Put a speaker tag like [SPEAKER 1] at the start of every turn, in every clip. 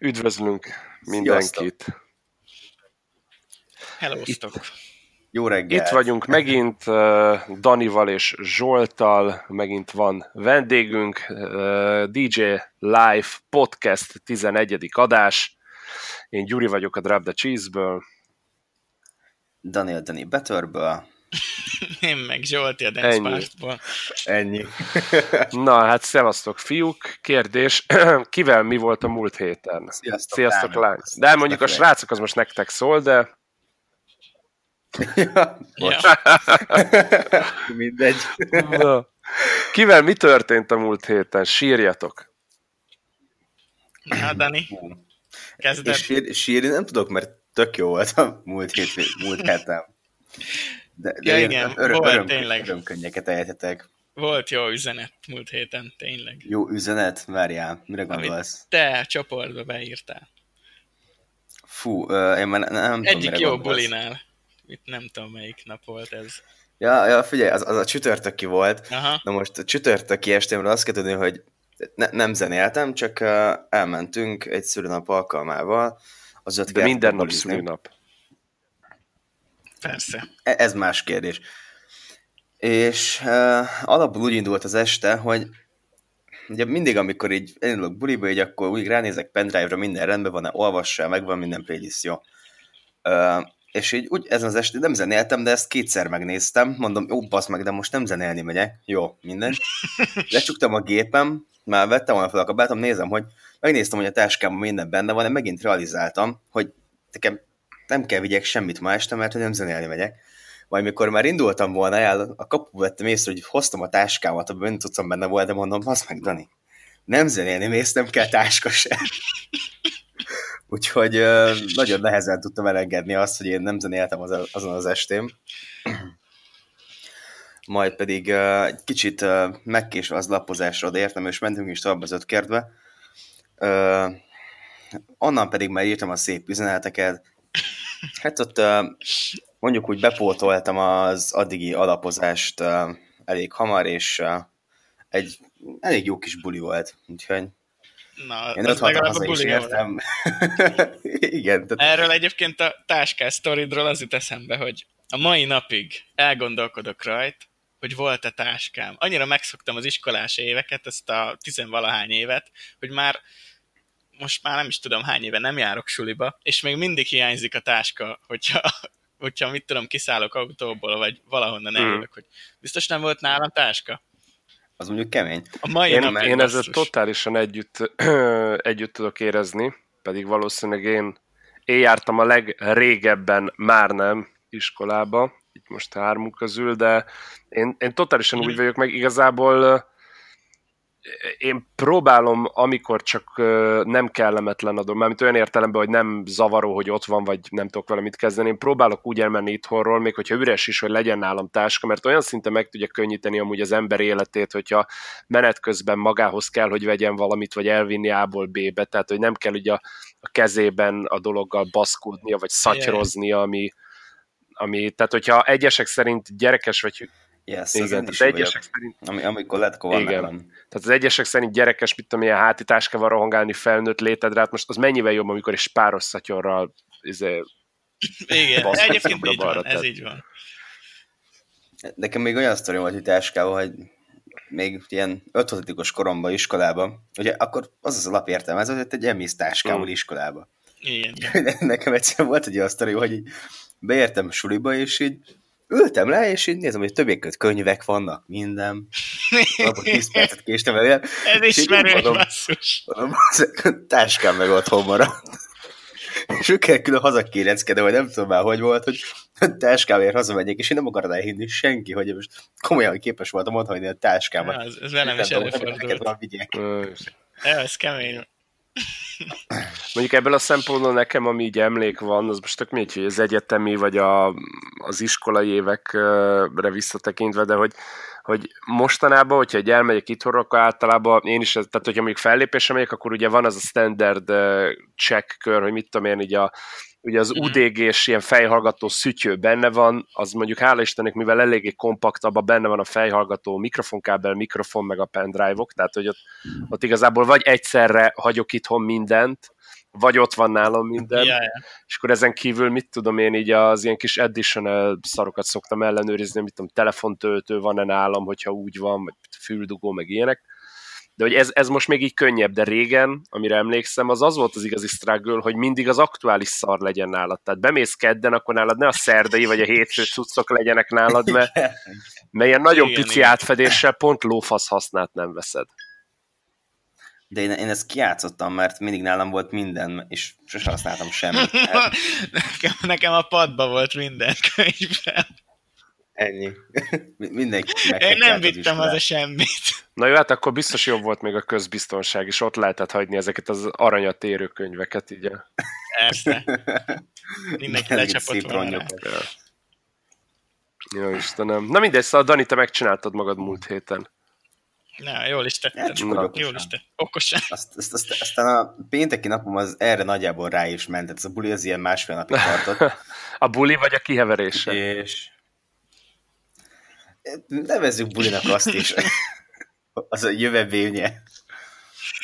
[SPEAKER 1] Üdvözlünk mindenkit!
[SPEAKER 2] Hello,
[SPEAKER 3] Jó reggelt!
[SPEAKER 1] Itt vagyunk megint Danival és Zsoltal, megint van vendégünk, DJ Live Podcast 11. adás. Én Gyuri vagyok a Drop the Cheese-ből.
[SPEAKER 3] Daniel Dani Betterből.
[SPEAKER 2] Én meg Zsolti a Dance Ennyi. Partból.
[SPEAKER 3] Ennyi.
[SPEAKER 1] Na, hát szevasztok fiúk. Kérdés, kivel mi volt a múlt héten?
[SPEAKER 3] Sziasztok,
[SPEAKER 1] Sziasztok lány. De mondjuk a srácok az most nektek szól, de...
[SPEAKER 3] ja, ja. Mindegy.
[SPEAKER 1] Na. Kivel mi történt a múlt héten? Sírjatok.
[SPEAKER 2] Na, Dani. Kezded.
[SPEAKER 3] Sír, sírni nem tudok, mert tök jó volt a múlt, hét, múlt héten.
[SPEAKER 2] De, de ja, igen,
[SPEAKER 3] öröm, volt öröm, tényleg. Örömkönnyeket ejthetek.
[SPEAKER 2] Volt jó üzenet múlt héten, tényleg.
[SPEAKER 3] Jó üzenet? Várjál, mire gondolsz?
[SPEAKER 2] Amit te csoportba beírtál.
[SPEAKER 3] Fú, én már nem, nem
[SPEAKER 2] Egyik tudom, jó gondolsz. bulinál. Itt nem tudom, melyik nap volt ez.
[SPEAKER 3] Ja, ja figyelj, az, az a csütörtöki volt. Aha. Na most a csütörtöki estémről azt kell tudni, hogy ne, nem zenéltem, csak elmentünk egy szülőnap alkalmával.
[SPEAKER 1] Az De minden nap szülőnap.
[SPEAKER 2] Persze.
[SPEAKER 3] E, ez más kérdés. És uh, alapból úgy indult az este, hogy ugye mindig, amikor így elindulok buliba, így akkor úgy ránézek pendrive-ra, minden rendben van, olvassa, megvan minden playlist, jó. Uh, és így úgy ezen az este nem zenéltem, de ezt kétszer megnéztem, mondom, jó, basz meg, de most nem zenélni megyek. Jó, minden. Lecsuktam a gépem, már vettem volna fel a kabátom, nézem, hogy megnéztem, hogy a táskámban minden benne van, de megint realizáltam, hogy nekem nem kell vigyek semmit ma este, mert hogy nem zenélni megyek. Majd mikor már indultam volna el, a kapu vettem észre, hogy hoztam a táskámat, abban nem tudtam benne volt, de mondom, az meg, Dani, nem zenélni mész, nem kell táska se. Úgyhogy nagyon nehezen tudtam elengedni azt, hogy én nem zenéltem az, azon az estém. Majd pedig egy kicsit megkésve az lapozásra odaértem, és mentünk is tovább az öt kertbe. Uh, onnan pedig már írtam a szép üzeneteket, Hát ott mondjuk úgy bepótoltam az addigi alapozást elég hamar, és egy elég jó kis buli volt, úgyhogy
[SPEAKER 2] Na, én ott legalább a buli
[SPEAKER 3] értem. Igen.
[SPEAKER 2] Tehát... Erről egyébként a táskás sztoridról az jut eszembe, hogy a mai napig elgondolkodok rajt, hogy volt-e táskám. Annyira megszoktam az iskolás éveket, ezt a tizenvalahány évet, hogy már most már nem is tudom hány éve nem járok suliba, és még mindig hiányzik a táska, hogyha, hogyha mit tudom, kiszállok autóból, vagy valahonnan hmm. eljövök, hogy biztos nem volt nálam táska?
[SPEAKER 3] Az mondjuk kemény.
[SPEAKER 1] A mai én, nap én ezzel totálisan együtt, együtt tudok érezni, pedig valószínűleg én, én jártam a legrégebben már nem iskolába, itt most hármunk közül, de én, én totálisan úgy hmm. vagyok meg, igazából én próbálom, amikor csak nem kellemetlen adom, mert olyan értelemben, hogy nem zavaró, hogy ott van, vagy nem tudok vele mit kezdeni, én próbálok úgy elmenni itthonról, még hogyha üres is, hogy legyen nálam táska, mert olyan szinte meg tudja könnyíteni amúgy az ember életét, hogyha menet közben magához kell, hogy vegyen valamit, vagy elvinni A-ból B-be, tehát hogy nem kell ugye a, a kezében a dologgal baszkódnia, vagy szatyroznia, ami, ami, tehát hogyha egyesek szerint gyerekes vagy
[SPEAKER 3] Yes, igen, tehát egyesek szerint... Ami, amikor lehet, akkor igen. Van.
[SPEAKER 1] Tehát az egyesek szerint gyerekes, mit tudom, ilyen hátitáskával rohangálni felnőtt létedre, hát most az mennyivel jobb, amikor is páros szatyorral izé,
[SPEAKER 2] igen, egyébként így van, ez így van.
[SPEAKER 3] Nekem még olyan sztori volt, hogy táskával, hogy még ilyen 5 koromban iskolában, ugye akkor az az alapértelmező, hogy egy emész táskával mm. iskolába.
[SPEAKER 2] Igen.
[SPEAKER 3] Nekem egyszer volt egy olyan sztori, hogy így beértem suliba, és így ültem le, és így nézem, hogy többek között könyvek vannak, minden. Abban 10 percet késtem el.
[SPEAKER 2] Ez ismerős basszus.
[SPEAKER 3] A táskám meg otthon maradt. És ő kell külön hazakéreckedem, vagy nem tudom már, hogy volt, hogy táskámért hazamegyek, és én nem akartam elhinni senki, hogy most komolyan képes voltam otthagyni a táskámat. Ja,
[SPEAKER 2] ez, ez velem is előfordult. Ez kemény.
[SPEAKER 1] Mondjuk ebből a szempontból nekem, ami így emlék van, az most tök mindegy, hogy az egyetemi vagy a, az iskolai évekre visszatekintve, de hogy, hogy mostanában, hogyha egy elmegyek itthonra, akkor általában én is, tehát hogyha mondjuk fellépésre megyek, akkor ugye van az a standard check kör, hogy mit tudom én, így a ugye az mhm. UDG-s ilyen fejhallgató szütyő benne van, az mondjuk hála Istennek, mivel eléggé kompaktabb, benne van a fejhallgató mikrofonkábel, mikrofon, meg a pendrive-ok, tehát hogy ott, ott igazából vagy egyszerre hagyok itthon mindent, vagy ott van nálam minden,
[SPEAKER 2] ja.
[SPEAKER 1] és akkor ezen kívül mit tudom én így az ilyen kis additional szarokat szoktam ellenőrizni, mit tudom, telefontöltő van-e nálam, hogyha úgy van, vagy füldugó, meg ilyenek. De hogy ez, ez most még így könnyebb, de régen, amire emlékszem, az az volt az igazi struggle, hogy mindig az aktuális szar legyen nálad. Tehát bemész kedden, akkor nálad ne a szerdai vagy a hétfő cuccok legyenek nálad, mert, mert ilyen nagyon
[SPEAKER 2] Igen,
[SPEAKER 1] pici
[SPEAKER 2] igen.
[SPEAKER 1] átfedéssel pont lófasz hasznát nem veszed.
[SPEAKER 3] De én, én ezt kiátszottam, mert mindig nálam volt minden, és sose használtam semmit.
[SPEAKER 2] Nekem, nekem a padba volt minden könyvben.
[SPEAKER 3] Ennyi. Mi- Mindenki
[SPEAKER 2] Én nem vittem haza semmit.
[SPEAKER 1] Na jó, hát akkor biztos jobb volt még a közbiztonság, és ott lehetett hagyni ezeket az aranyat érő könyveket, így.
[SPEAKER 2] Persze. Mindenki lecsapott volna.
[SPEAKER 1] Jó Istenem. Na mindegy, szóval Dani, te megcsináltad magad múlt héten.
[SPEAKER 2] Na, jól is tettem.
[SPEAKER 3] csak
[SPEAKER 1] Na.
[SPEAKER 3] okosan.
[SPEAKER 2] Jól is tettem. Okosan.
[SPEAKER 3] Azt, azt, azt, aztán a pénteki napom az erre nagyjából rá is ment, ez a buli az ilyen másfél napig tartott,
[SPEAKER 1] A buli vagy a kiheverése?
[SPEAKER 3] és nevezzük bulinak azt is, az a jövevénye.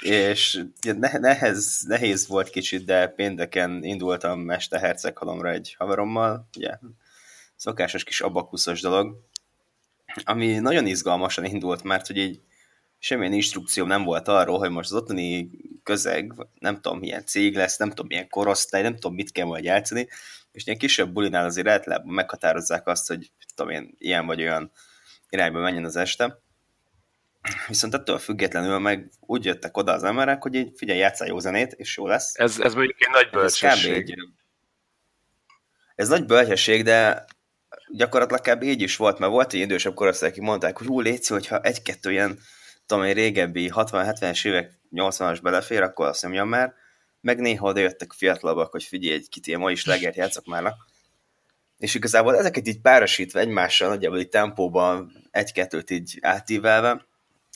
[SPEAKER 3] És ne- nehez, nehéz volt kicsit, de pénteken indultam este Herceghalomra egy haverommal, ugye? Szokásos kis abakuszos dolog, ami nagyon izgalmasan indult, mert hogy így semmilyen instrukcióm nem volt arról, hogy most az ottani közeg, nem tudom milyen cég lesz, nem tudom milyen korosztály, nem tudom mit kell majd játszani, és ilyen kisebb bulinál azért általában meghatározzák azt, hogy tudom én, ilyen vagy olyan irányba menjen az este. Viszont ettől függetlenül meg úgy jöttek oda az emberek, hogy így figyelj, játszál jó zenét, és jó lesz.
[SPEAKER 1] Ez, ez mondjuk egy nagy
[SPEAKER 3] Ez
[SPEAKER 1] bölcsesség.
[SPEAKER 3] egy, ez nagy bölcsesség, de gyakorlatilag kb. így is volt, mert volt egy idősebb korosztály, akik mondták, hogy hú, létszi, hogyha egy-kettő ilyen, tudom én, régebbi 60-70-es évek, 80-as belefér, akkor azt nyomjam már, meg néha oda jöttek fiatalabbak, hogy figyelj, egy kit ma is legert játszok már. És igazából ezeket így párosítva egymással, nagyjából így tempóban egy-kettőt így átívelve,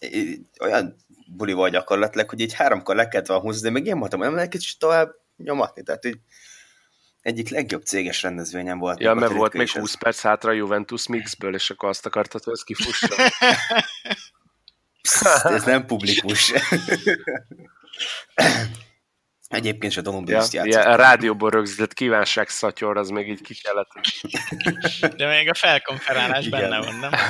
[SPEAKER 3] így olyan buli volt gyakorlatilag, hogy így háromkor le kellett volna húzni, de még én mondtam, hogy nem lehet kicsit tovább nyomatni, tehát így egyik legjobb céges rendezvényem volt.
[SPEAKER 1] Ja, mert volt még
[SPEAKER 3] is ez.
[SPEAKER 1] 20 perc hátra a Juventus Mixből, és akkor azt akartad, hogy ez kifussa.
[SPEAKER 3] Psst, ez nem publikus. Egyébként se Donum
[SPEAKER 1] ja,
[SPEAKER 3] ja,
[SPEAKER 1] ja,
[SPEAKER 3] játszott.
[SPEAKER 1] a rádióból rögzített kívánság szatyor, az még így ki kellett.
[SPEAKER 2] De még a felkonferálás
[SPEAKER 3] Igen.
[SPEAKER 2] benne van, nem?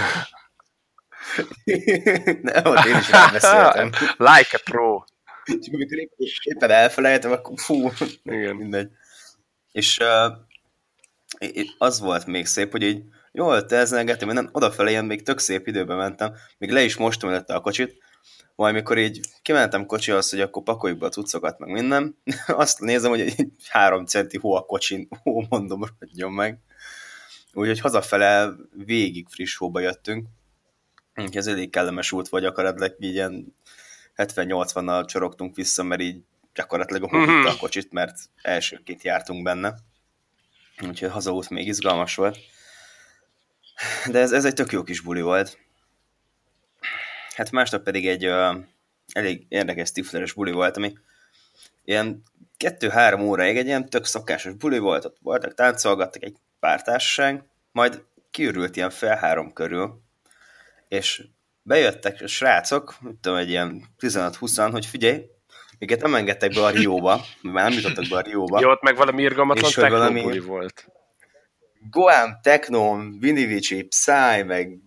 [SPEAKER 3] nem, ott én is rábeszéltem.
[SPEAKER 1] like a pro.
[SPEAKER 3] Csak amikor épp, éppen elfelejtem, akkor fú,
[SPEAKER 1] Igen.
[SPEAKER 3] mindegy. És uh, az volt még szép, hogy így jól tezengettem, minden odafelé ilyen még tök szép időben mentem, még le is mostam előtte a kocsit, majd mikor így kimentem kocsihoz, hogy akkor pakoljuk be a cuccokat, meg minden, azt nézem, hogy egy három centi hó a kocsin, hó mondom, rodjon meg. Úgyhogy hazafele végig friss hóba jöttünk, ez elég kellemes út volt gyakorlatilag, így ilyen 70-80-nal csorogtunk vissza, mert így gyakorlatilag a
[SPEAKER 1] Mhm.
[SPEAKER 3] vitte a kocsit, mert elsőként jártunk benne. Úgyhogy hazaút még izgalmas volt. De ez, ez egy tök jó kis buli volt. Hát másnap pedig egy uh, elég érdekes stifleres buli volt, ami ilyen kettő-három óráig egy ilyen tök szokásos buli volt, ott voltak, táncolgattak egy pár társaság, majd kiürült ilyen fel három körül, és bejöttek a srácok, mit tudom, egy ilyen 15-20 hogy figyelj, minket nem engedtek be a Rióba, már nem jutottak be a Rióba.
[SPEAKER 1] Jó, ott meg valami irgalmatlan
[SPEAKER 3] hogy valami-
[SPEAKER 1] technobuli volt.
[SPEAKER 3] Goám, Techno, Vinivici, Psy, meg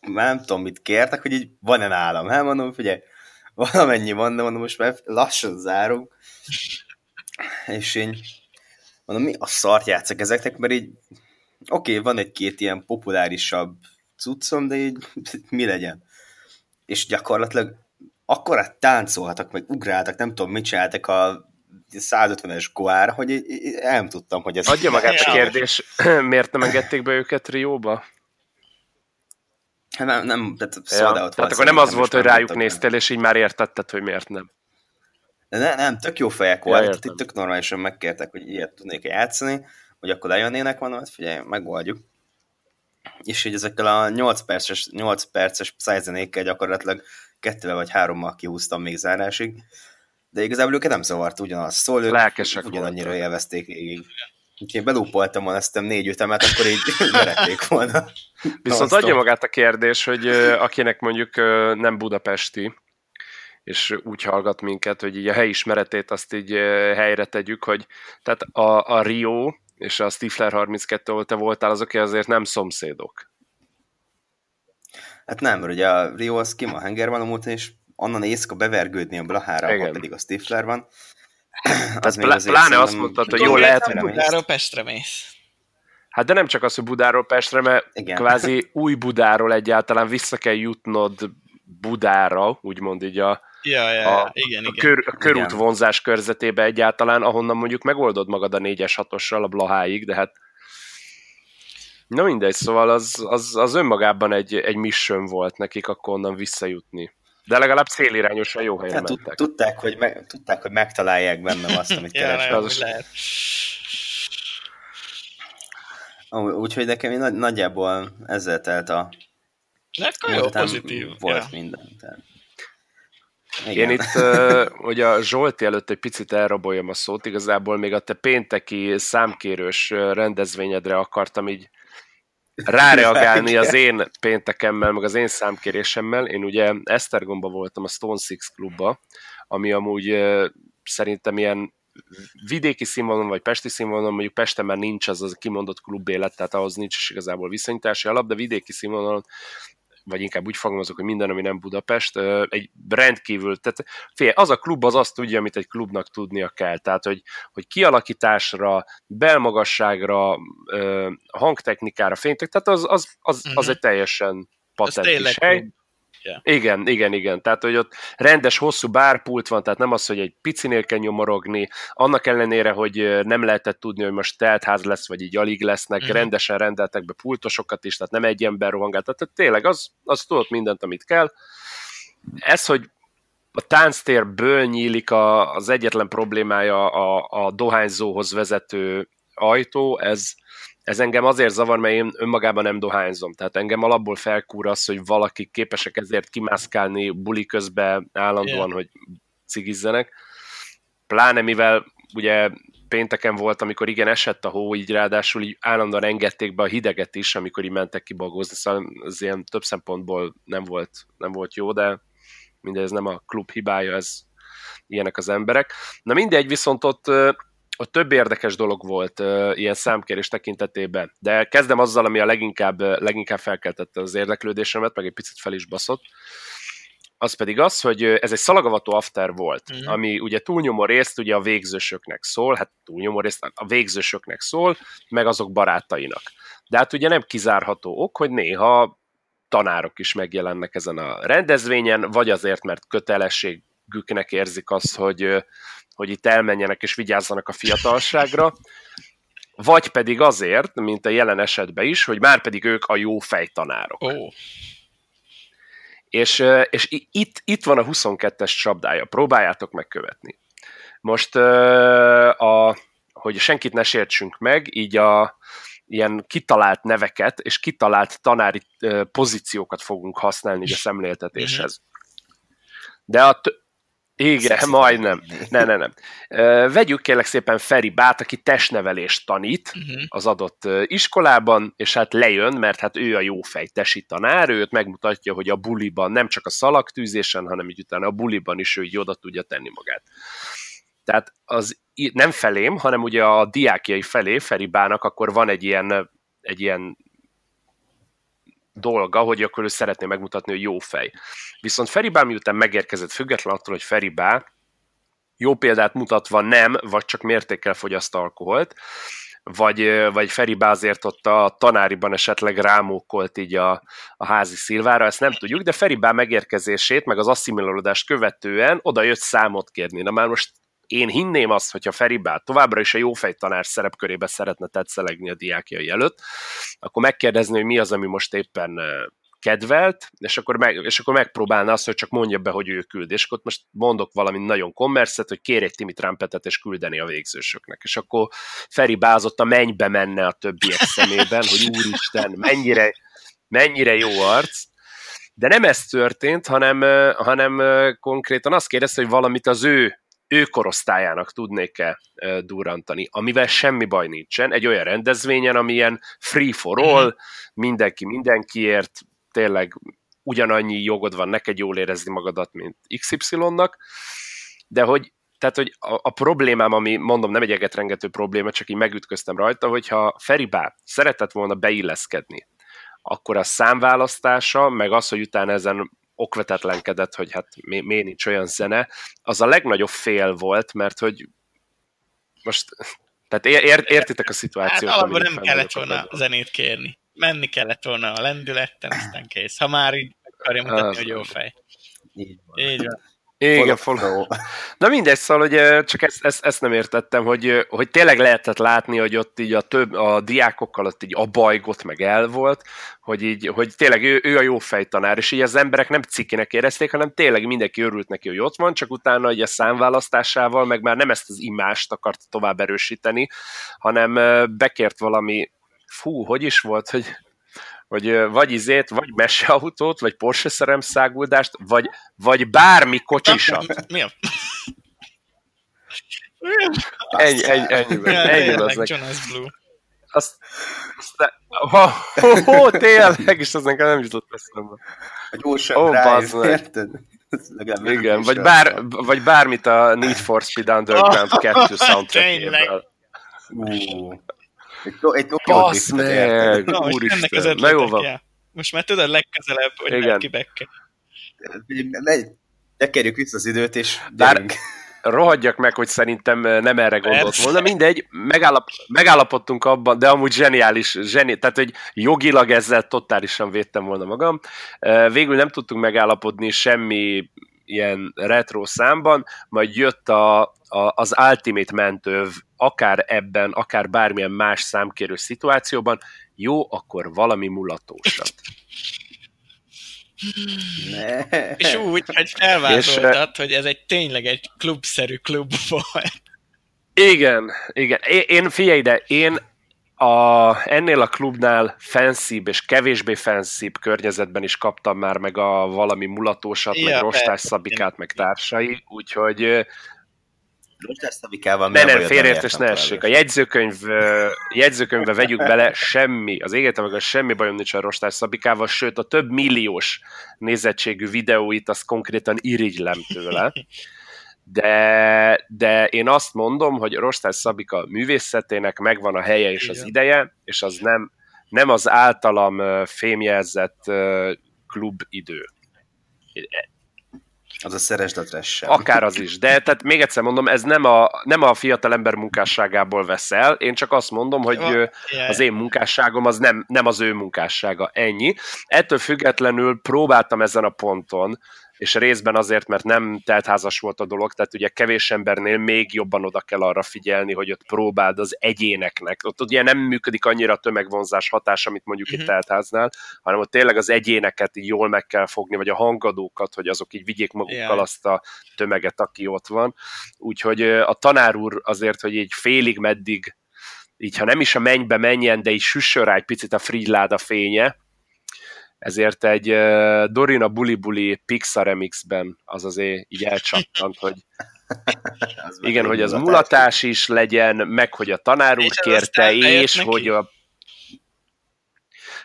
[SPEAKER 3] már nem tudom, mit kértek, hogy így van-e nálam. Hát mondom, figyelj, valamennyi van, de mondom, most már lassan zárunk. És én mondom, mi a szart játszok ezeknek, mert így oké, okay, van egy-két ilyen populárisabb cuccom, de így mi legyen. És gyakorlatilag akkor táncoltak, meg ugráltak, nem tudom, mit csináltak a 150-es goár, hogy el nem tudtam, hogy ez...
[SPEAKER 1] Adja magát a kérdés, miért nem engedték be őket Rióba?
[SPEAKER 3] Hát Nem, nem, tehát
[SPEAKER 1] Ja, tehát akkor nem az volt, hogy rájuk néztél, és így már értetted, hogy miért nem.
[SPEAKER 3] De ne, nem, tök jó fejek
[SPEAKER 1] Ja,
[SPEAKER 3] volt, tehát itt tök normálisan megkértek, hogy ilyet tudnék játszani, hogy akkor lejönnének, mondom, hát figyelj, megoldjuk. És így ezekkel a 8 perces, 8 perces szájzenékkel gyakorlatilag kettővel vagy hárommal kihúztam még zárásig, de igazából őket nem zavart ugyanaz szól, ők
[SPEAKER 1] Lelkesek
[SPEAKER 3] ugyanannyira
[SPEAKER 1] voltak.
[SPEAKER 3] élvezték végig. Úgyhogy én belúpoltam volna ezt a négy ütemet, akkor így verették volna.
[SPEAKER 1] Viszont adja magát a kérdés, hogy akinek mondjuk nem budapesti, és úgy hallgat minket, hogy így a helyismeretét azt így helyre tegyük, hogy tehát a, a Rio és a Stifler 32, ahol te voltál, azok azért nem szomszédok.
[SPEAKER 3] Hát nem, mert ugye a Rio az ki a Henger van a múlton, és onnan éjszaka bevergődni a Blahára, ahol pedig a Stifler van.
[SPEAKER 1] Az még plá- pláne azt mondtad, hogy jól lehet,
[SPEAKER 2] hogy Budáról Pestre mész.
[SPEAKER 1] Hát de nem csak az, hogy Budáról Pestre, mert Igen. kvázi új Budáról egyáltalán vissza kell jutnod Budára, úgymond így a,
[SPEAKER 2] ja, ja, a, igen,
[SPEAKER 1] a, kör, a körút igen. vonzás körzetébe egyáltalán, ahonnan mondjuk megoldod magad a 4-es 6 a Blaháig, de hát Na mindegy, szóval az, az, az önmagában egy, egy mission volt nekik akkor onnan visszajutni. De legalább célirányosan jó helyre hát, mentek.
[SPEAKER 3] Tudták hogy, me, tudták, hogy megtalálják bennem azt, amit kerestek.
[SPEAKER 2] az lehet.
[SPEAKER 3] Úgyhogy nekem nagy, nagyjából ezzel telt a...
[SPEAKER 2] Akkor jó, pozitív.
[SPEAKER 3] Volt ja. minden. Tehát.
[SPEAKER 1] Igen. Én itt, hogy a Zsolti előtt egy picit elraboljam a szót, igazából még a te pénteki számkérős rendezvényedre akartam így ráreagálni az én péntekemmel, meg az én számkérésemmel. Én ugye Esztergomba voltam a Stone Six klubba, ami amúgy szerintem ilyen vidéki színvonalon, vagy pesti színvonalon, mondjuk Pesten már nincs az a kimondott klubélet, tehát ahhoz nincs is igazából viszonyítási alap, de vidéki színvonalon vagy inkább úgy fogalmazok, hogy minden, ami nem Budapest, egy rendkívül, tehát fél, az a klub az azt tudja, amit egy klubnak tudnia kell, tehát hogy, hogy kialakításra, belmagasságra, hangtechnikára, fénytek, tehát az, az, az, az uh-huh. egy teljesen patentis hely. Klub. Yeah. Igen, igen, igen. Tehát, hogy ott rendes, hosszú bárpult van, tehát nem az, hogy egy picinél kell nyomorogni, annak ellenére, hogy nem lehetett tudni, hogy most teltház lesz, vagy így alig lesznek, mm. rendesen rendeltek be pultosokat is, tehát nem egy ember rohangált, tehát tényleg az, az tudott mindent, amit kell. Ez, hogy a tánctérből nyílik a, az egyetlen problémája a, a dohányzóhoz vezető ajtó, ez, ez engem azért zavar, mert én önmagában nem dohányzom. Tehát engem alapból felkúr az, hogy valaki képesek ezért kimászkálni buli közben állandóan, yeah. hogy cigizzenek. Pláne mivel ugye pénteken volt, amikor igen esett a hó, így ráadásul így állandóan engedték be a hideget is, amikor így mentek kibagozni, szóval ez ilyen több szempontból nem volt, nem volt jó, de mindez nem a klub hibája, ez ilyenek az emberek. Na mindegy, viszont ott ott több érdekes dolog volt uh, ilyen számkérés tekintetében, de kezdem azzal, ami a leginkább, leginkább felkeltette az érdeklődésemet, meg egy picit fel is baszott. Az pedig az, hogy ez egy szalagavató after volt, mm. ami ugye túlnyomó részt ugye a végzősöknek szól, hát túlnyomó részt a végzősöknek szól, meg azok barátainak. De hát ugye nem kizárható ok, hogy néha tanárok is megjelennek ezen a rendezvényen, vagy azért, mert kötelességüknek érzik azt, hogy hogy itt elmenjenek és vigyázzanak a fiatalságra, vagy pedig azért, mint a jelen esetben is, hogy már pedig ők a jó fejtanárok.
[SPEAKER 2] Oh.
[SPEAKER 1] És, és itt, itt van a 22-es csapdája, próbáljátok megkövetni. Most, a, hogy senkit ne sértsünk meg, így a ilyen kitalált neveket és kitalált tanári pozíciókat fogunk használni a szemléltetéshez. Mhm. De a, igen, Szexi majdnem. Nem, nem, nem. Vegyük kérlek szépen Feri Bát, aki testnevelést tanít uh-huh. az adott iskolában, és hát lejön, mert hát ő a jó fej tesi tanár, őt megmutatja, hogy a buliban nem csak a szalagtűzésen, hanem így utána a buliban is ő így oda tudja tenni magát. Tehát az nem felém, hanem ugye a diákjai felé, Feri Bának akkor van egy ilyen, egy ilyen dolga, hogy akkor ő szeretné megmutatni, hogy jó fej. Viszont Feribá miután megérkezett, független attól, hogy Feribá jó példát mutatva nem, vagy csak mértékkel fogyaszt alkoholt, vagy, vagy Feribá azért ott a tanáriban esetleg rámókolt így a, a házi szilvára, ezt nem tudjuk, de Feribá megérkezését, meg az asszimilálódást követően oda jött számot kérni. Na már most én hinném azt, hogyha Feribá továbbra is a jófej tanár szerepkörébe szeretne tetszelegni a diákjai előtt, akkor megkérdezni, hogy mi az, ami most éppen kedvelt, és akkor, meg, és akkor megpróbálna azt, hogy csak mondja be, hogy ő küld. És akkor most mondok valami nagyon kommerszet, hogy kér egy Timi Trumpetet, és küldeni a végzősöknek. És akkor Feri bázott a mennybe menne a többiek szemében, hogy úristen, mennyire, mennyire jó arc. De nem ez történt, hanem, hanem konkrétan azt kérdezte, hogy valamit az ő ő korosztályának tudnék-e durrantani, amivel semmi baj nincsen, egy olyan rendezvényen, amilyen free for all, mindenki mindenkiért, tényleg ugyanannyi jogod van neked jól érezni magadat, mint XY-nak, de hogy tehát, hogy a, a problémám, ami mondom, nem egy egetrengető probléma, csak így megütköztem rajta, hogyha Feribá szeretett volna beilleszkedni, akkor a számválasztása, meg az, hogy utána ezen okvetetlenkedett, hogy hát mi, miért nincs olyan zene, az a legnagyobb fél volt, mert hogy most, tehát ér, értitek a szituációt.
[SPEAKER 2] Hát alapban nem kellett volna a zenét kérni. Menni kellett volna a lendületten, aztán kész. Ha már így akarja mutatni, hogy jó fej. Így van. Így van.
[SPEAKER 1] Igen, follow. Na mindegy, szóval, hogy csak ezt, ezt, ezt nem értettem, hogy, hogy tényleg lehetett látni, hogy ott így a több, a diákokkal ott így bajgot meg el volt, hogy így, hogy tényleg ő, ő a jó fejtanár, és így az emberek nem cikinek érezték, hanem tényleg mindenki örült neki, hogy ott van, csak utána hogy a számválasztásával meg már nem ezt az imást akart tovább erősíteni, hanem bekért valami, fú, hogy is volt, hogy hogy vagy izét, vagy meseautót, vagy Porsche szeremszáguldást, vagy, vagy bármi kocsisat.
[SPEAKER 2] Mi a?
[SPEAKER 1] Ennyi, ennyi, ennyi, ennyi az
[SPEAKER 2] Blue.
[SPEAKER 1] Azt, azt oh, oh, oh, tényleg, és az nekem nem jutott eszembe.
[SPEAKER 3] Egy Ocean oh, Drive, érted?
[SPEAKER 1] Igen, vagy, bár, vagy bármit a Need for Speed Underground 2 soundtrackjéből.
[SPEAKER 3] Egy, egy
[SPEAKER 1] Basz meg! Na, Úristen, na jó van.
[SPEAKER 2] Most már tudod legközelebb, hogy Igen. ki bekke.
[SPEAKER 3] Tekerjük vissza az időt, és Bár
[SPEAKER 1] rohadjak meg, hogy szerintem nem erre gondolt Persze. volna. Mindegy, megállap, megállapodtunk abban, de amúgy zseniális, zseni, tehát hogy jogilag ezzel totálisan védtem volna magam. Végül nem tudtunk megállapodni semmi ilyen retro számban, majd jött a, a, az Ultimate mentőv, akár ebben, akár bármilyen más számkérő szituációban, jó, akkor valami mulatósat.
[SPEAKER 2] Ne. És úgy, hogy felvázoltad, és, hogy ez egy tényleg egy klubszerű klub volt.
[SPEAKER 1] Igen, igen. Én, én figyelj ide, én a, ennél a klubnál fancybb és kevésbé fancybb környezetben is kaptam már meg a valami mulatósat, ja, meg rostás szabikát, meg társai, úgyhogy
[SPEAKER 3] Rostás szabikával
[SPEAKER 1] ne, nem, félreértés ne essék. A jegyzőkönyv, jegyzőkönyvbe vegyük bele, semmi, az égete meg a semmi bajom nincs a rostás szabikával, sőt a több milliós nézettségű videóit azt konkrétan irigylem tőle de, de én azt mondom, hogy Rostás Szabika művészetének megvan a helye és az ideje, és az nem, nem az általam fémjelzett klubidő.
[SPEAKER 3] Az a szeresd a trash
[SPEAKER 1] Akár az is, de tehát még egyszer mondom, ez nem a, nem a fiatal ember munkásságából vesz el, én csak azt mondom, hogy oh, yeah. az én munkásságom az nem, nem az ő munkássága, ennyi. Ettől függetlenül próbáltam ezen a ponton és részben azért, mert nem teltházas volt a dolog, tehát ugye kevés embernél még jobban oda kell arra figyelni, hogy ott próbáld az egyéneknek. Ott ugye nem működik annyira a tömegvonzás hatás, amit mondjuk uh-huh. itt mhm. teltháznál, hanem ott tényleg az egyéneket így jól meg kell fogni, vagy a hangadókat, hogy azok így vigyék magukkal yeah. azt a tömeget, aki ott van. Úgyhogy a tanár úr azért, hogy így félig meddig így ha nem is a mennybe menjen, de így süssön rá egy picit a frigyláda fénye, ezért egy uh, Dorina Buli Buli Pixar remixben az azért így elcsattant, hogy igen, hogy az mulatás is legyen, meg hogy a tanár úr kérte, és hogy a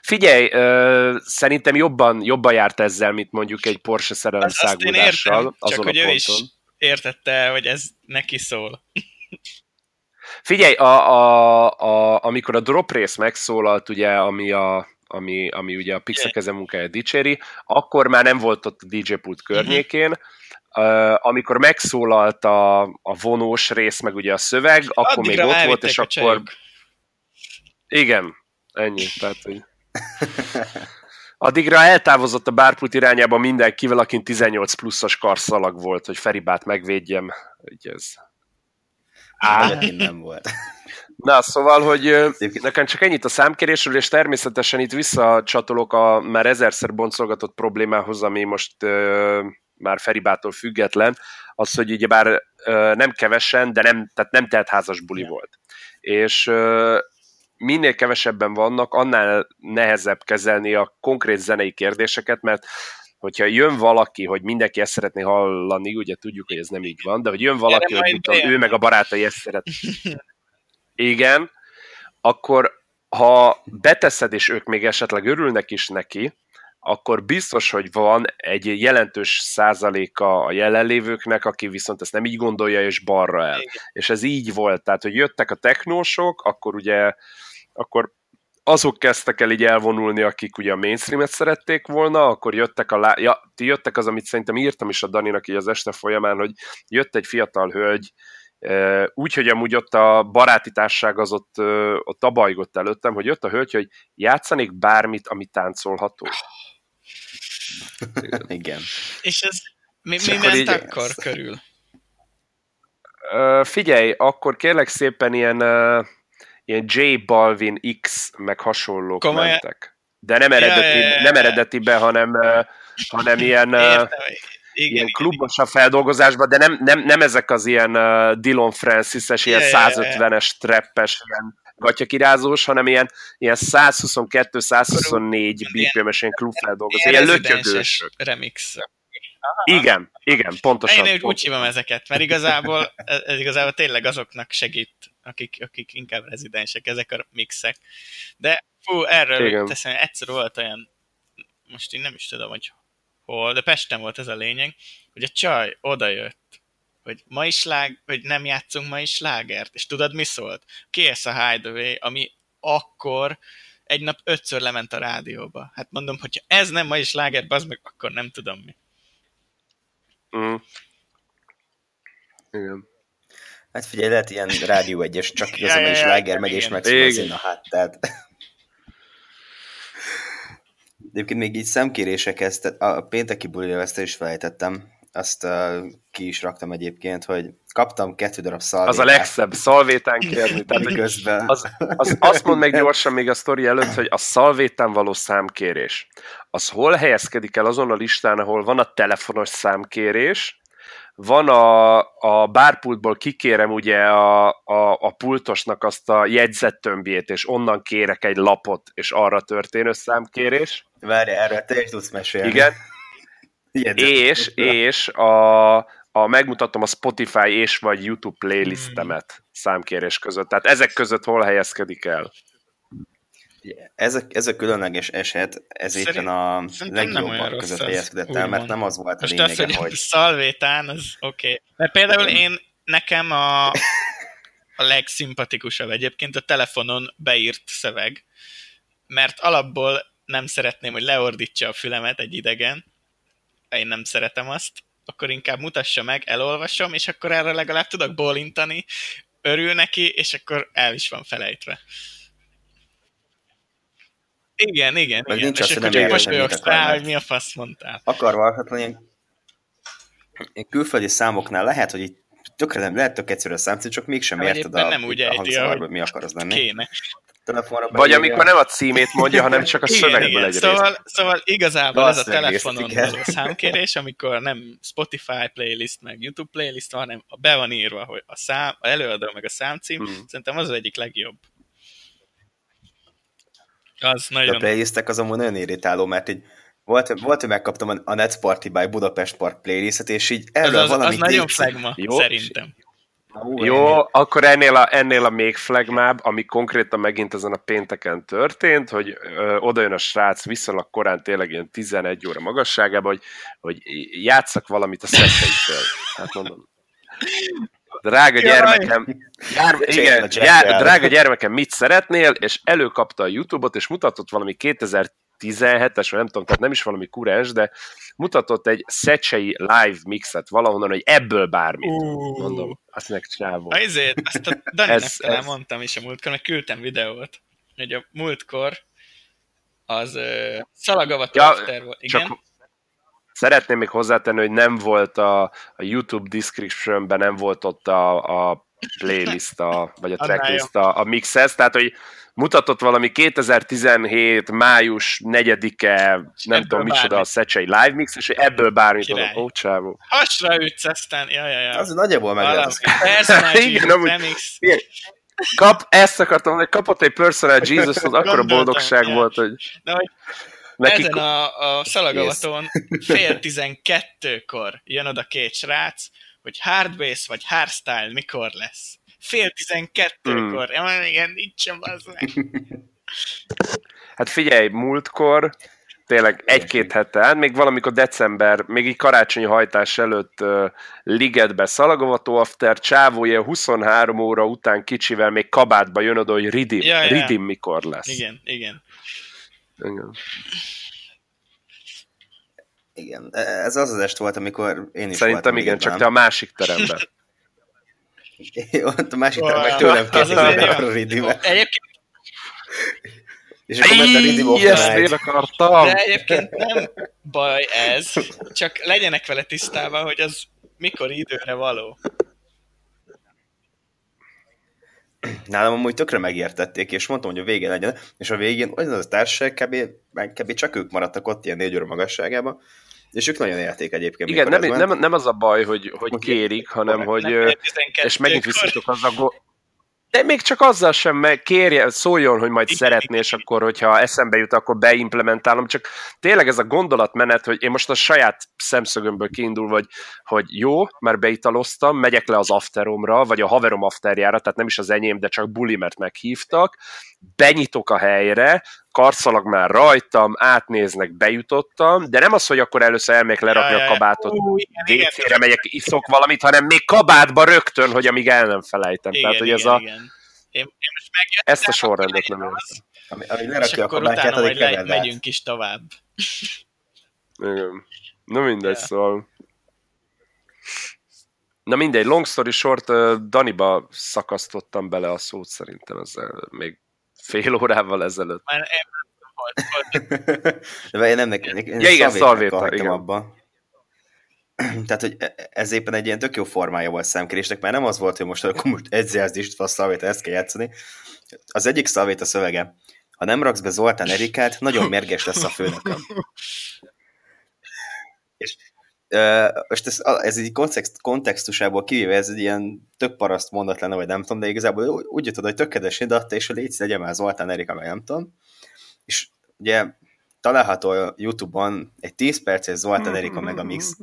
[SPEAKER 1] Figyelj, uh, szerintem jobban, jobban járt ezzel, mint mondjuk egy Porsche szerelem szágulással.
[SPEAKER 2] Azon csak hogy ő is értette, hogy ez neki szól.
[SPEAKER 1] Figyelj, a, a, a, amikor a drop rész megszólalt, ugye, ami a, ami, ami ugye a Pixar keze munkája dicséri, akkor már nem volt ott a DJ pult mhm. környékén, Uh, amikor megszólalt a, a vonós rész, meg ugye a szöveg, akkor Addigra még ott volt, és akkor... Igen, ennyi. Tehát, hogy... Addigra eltávozott a bárpult irányába mindenkivel, akin 18 pluszos karszalag volt, hogy Feribát megvédjem. Hogy ez...
[SPEAKER 3] Á, nem volt.
[SPEAKER 1] Na, szóval, hogy nekem csak ennyit a számkérésről, és természetesen itt visszacsatolok a már ezerszer boncolgatott problémához, ami most már Feribától független, az, hogy ugye bár uh, nem kevesen, de nem, tehát nem teltházas buli volt. És minél kevesebben vannak, annál nehezebb kezelni a konkrét zenei kérdéseket, mert hogyha jön valaki, hogy mindenki ezt szeretné hallani, ugye tudjuk, hogy ez nem így van, de hogy jön valaki, hogy tudom, ő meg a barátai ezt szeret. Igen, akkor ha beteszed, és ők még esetleg örülnek is neki, akkor biztos, hogy van egy jelentős százaléka a jelenlévőknek, aki viszont ezt nem így gondolja, és balra el. Igen. És ez így volt, tehát, hogy jöttek a technósok, akkor ugye, akkor azok kezdtek el így elvonulni, akik ugye a mainstreamet szerették volna, akkor jöttek a lá... ja, ti jöttek az, amit szerintem írtam is a Daninak így az este folyamán, hogy jött egy fiatal hölgy, úgy, hogy amúgy ott a baráti társág az ott, ott abajgott előttem, hogy jött a hölgy, hogy játszanék bármit, ami táncolható.
[SPEAKER 3] Igen.
[SPEAKER 2] És ez mi, mi ment így, akkor körül?
[SPEAKER 1] Figyelj, akkor kérlek szépen ilyen, uh, ilyen J Balvin X meg hasonlók Komolyan? mentek. De nem, eredeti, ja, ja, ja, nem eredetibe, hanem, hanem ilyen... Igen, ilyen klubos a feldolgozásban, de nem, nem, nem ezek az ilyen uh, Dylan Francis-es, ilyen yeah, 150-es, treppes, ilyen gatyakirázós, hanem ilyen, ilyen 122-124 BPM-es ilyen klubfeldolgozás, ilyen lötyögős.
[SPEAKER 2] Remix.
[SPEAKER 1] Aha. Igen, igen, pontosan.
[SPEAKER 2] Én úgy hívom ezeket, mert igazából, ez igazából tényleg azoknak segít, akik, akik inkább rezidensek, ezek a mixek. De fú, erről teszem, egyszer volt olyan, most én nem is tudom, hogy hol, de Pesten volt ez a lényeg, hogy a csaj odajött, hogy ma is lág, hogy nem játszunk ma is lágert, és tudod mi szólt? Kész a Hideaway, ami akkor egy nap ötször lement a rádióba. Hát mondom, hogyha ez nem ma is láger, az meg, akkor nem tudom mi.
[SPEAKER 1] Mm. Igen.
[SPEAKER 3] Hát figyelj, lehet ilyen rádió egyes, csak igazán ja, is ja, láger megy, és megszól a hát, tehát... Egyébként még így szemkérésekhez, tehát a pénteki bulira ezt is felejtettem, azt uh, ki is raktam egyébként, hogy kaptam kettő darab szalvétát.
[SPEAKER 1] Az a legszebb, szalvétán kérni. Tehát, közben. Az, az, azt mond meg gyorsan még a sztori előtt, hogy a szalvétán való számkérés, az hol helyezkedik el azon a listán, ahol van a telefonos számkérés, van a, a bárpultból kikérem ugye a, a, a pultosnak azt a jegyzettömbjét, és onnan kérek egy lapot, és arra történő számkérés.
[SPEAKER 3] Várj, erre te is tudsz mesélni.
[SPEAKER 1] Igen. és, és a, a, megmutatom a Spotify és vagy YouTube playlistemet hmm. számkérés között. Tehát ezek között hol helyezkedik el?
[SPEAKER 3] Ez a, ez a különleges eset, ez Szerint, éppen a legjobbak között helyezkedett el, mert nem az volt
[SPEAKER 2] a
[SPEAKER 3] lényege,
[SPEAKER 2] az, hogy... hogy... Szalvétán, az oké. Okay. Mert például én, nekem a, a legszimpatikusabb egyébként a telefonon beírt szöveg, mert alapból nem szeretném, hogy leordítsa a fülemet egy idegen, én nem szeretem azt, akkor inkább mutassa meg, elolvasom, és akkor erre legalább tudok bólintani, örül neki, és akkor el is van felejtve. Igen, igen, Meg igen. Nincs és azt, akkor csak mosolyogsz rá, hogy mi a fasz mondtál.
[SPEAKER 3] Akar valhatlan ilyen, ilyen külföldi számoknál lehet, hogy itt tökre nem, lehet tök egyszerű a számcím, csak mégsem hát, érted a, nem úgy a hangzavarba, mi akar az lenni. Kéne.
[SPEAKER 1] Telefonra Vagy amikor nem a címét mondja, hanem csak a igen, szövegből igen. egy
[SPEAKER 2] szóval, szóval igazából az a telefonon való számkérés, amikor nem Spotify playlist, meg YouTube playlist, hanem be van írva, hogy a szám, a előadó meg a számcím, hmm. szerintem az az egyik legjobb. Az nagyon...
[SPEAKER 3] a playlistek az amúgy nagyon irritáló, mert így volt, volt, hogy megkaptam a Net Party by Budapest Park playlistet, és így
[SPEAKER 2] erről az, az, valami... Az nagyon flagma, jó? szerintem.
[SPEAKER 1] Jó, akkor ennél a, ennél a még flagmább, ami konkrétben megint ezen a pénteken történt, hogy ö, oda jön a srác viszonylag korán, tényleg ilyen 11 óra magasságában, hogy, hogy játszak valamit a szetteitől. Hát mondom, drága gyermekem, jár, igen, jár, drága gyermekem, mit szeretnél, és előkapta a Youtube-ot, és mutatott valami 2017-es, vagy nem tudom, tehát nem is valami kurens, de mutatott egy szecsei live mixet valahonnan, hogy ebből bármit. Uh. Mondom, azt meg csávó.
[SPEAKER 2] Ezért, azt a Daninek ez, talán ez... mondtam is a múltkor, mert küldtem videót, hogy a múltkor az uh, Szalagavat ja, volt. Igen? Csak
[SPEAKER 1] Szeretném még hozzátenni, hogy nem volt a, a YouTube descriptionben, nem volt ott a, a playlist, a, vagy a tracklist a, a mixhez, tehát hogy mutatott valami 2017. május 4-e, nem tudom micsoda a Szecsei live mix, és ebből bármit tudok, ó, csávó.
[SPEAKER 2] Hasra ütsz aztán, ja, ja, ja.
[SPEAKER 3] Az nagyjából meg lehet.
[SPEAKER 2] Igen, amúgy,
[SPEAKER 1] kap, ezt akartam mondani, kapott egy personal Jesus, az akkora boldogság ja. volt, hogy...
[SPEAKER 2] De, hogy Nekik... Ezen a, a szalagavaton fél tizenkettőkor jön oda két srác, hogy hardbase vagy hardstyle mikor lesz. Fél tizenkettőkor. Mm. Ja, igen, nincs sem az
[SPEAKER 1] Hát figyelj, múltkor tényleg egy-két hete, még valamikor december, még így karácsonyi hajtás előtt uh, ligetbe szalagovató after, csávója 23 óra után kicsivel még kabátba jön oda, hogy Ridim, ja, ja. Ridim mikor lesz.
[SPEAKER 2] Igen, igen.
[SPEAKER 1] Igen.
[SPEAKER 3] Igen, ez az az est volt, amikor én is
[SPEAKER 1] Szerintem igen, csak te a másik teremben.
[SPEAKER 3] Ott a másik teremben meg tőlem kérdezik a.
[SPEAKER 2] Egyébként
[SPEAKER 3] és akkor ment a Ridim
[SPEAKER 1] Ilyesmire akartam.
[SPEAKER 2] De egyébként nem baj ez, csak legyenek vele tisztában, hogy az mikor időre való.
[SPEAKER 3] Nálam amúgy tökre megértették, és mondtam, hogy a végén legyen, és a végén olyan az a társaság, kb, kb. csak ők maradtak ott ilyen négy óra magasságában, és ők nagyon élték egyébként.
[SPEAKER 1] Igen, nem, nem, nem, az a baj, hogy, hogy kérik, hanem hogy... És megint visszatok az a go- de még csak azzal sem meg kérje, szóljon, hogy majd szeretné, és akkor, hogyha eszembe jut, akkor beimplementálom. Csak tényleg ez a gondolatmenet, hogy én most a saját szemszögömből kiindul, hogy, hogy jó, már beitaloztam, megyek le az afteromra, vagy a haverom afterjára, tehát nem is az enyém, de csak buli, mert meghívtak, benyitok a helyre, karszalag már rajtam, átnéznek, bejutottam, de nem az, hogy akkor először elmegyek lerakni ja, a kabátot, WC-re megyek, iszok valamit, hanem még kabátba rögtön, hogy amíg el nem felejtem. Igen, Tehát, hogy
[SPEAKER 2] igen,
[SPEAKER 1] ez a,
[SPEAKER 2] igen. Én, én most
[SPEAKER 1] ezt a sorrendet nem értem.
[SPEAKER 3] Ami, ami
[SPEAKER 2] és akkor utána majd le, megyünk is tovább.
[SPEAKER 1] Igen. Na mindegy, yeah. szóval. Na mindegy, long story short, Daniba szakasztottam bele a szót szerintem ezzel még fél órával ezelőtt.
[SPEAKER 2] Már én
[SPEAKER 3] De én nem nekem, én
[SPEAKER 1] ja, igen, szalvéta, igen.
[SPEAKER 3] abba. Tehát, hogy ez éppen egy ilyen tök jó formája volt szemkérésnek, mert nem az volt, hogy most akkor most edzélsz is, a szalvéta, ezt kell játszani. Az egyik szalvéta szövege, ha nem raksz be Zoltán Erikát, nagyon mérges lesz a főnököm. Most ez, ez egy kontext, kontextusából kivéve, ez egy ilyen tök paraszt mondat lenne, vagy nem tudom, de igazából úgy jutott, hogy tökéletes adta, és hogy légy legyen már Zoltán Erika, vagy nem tudom. És ugye található a Youtube-on egy 10 perces Zoltán Erika Megamix,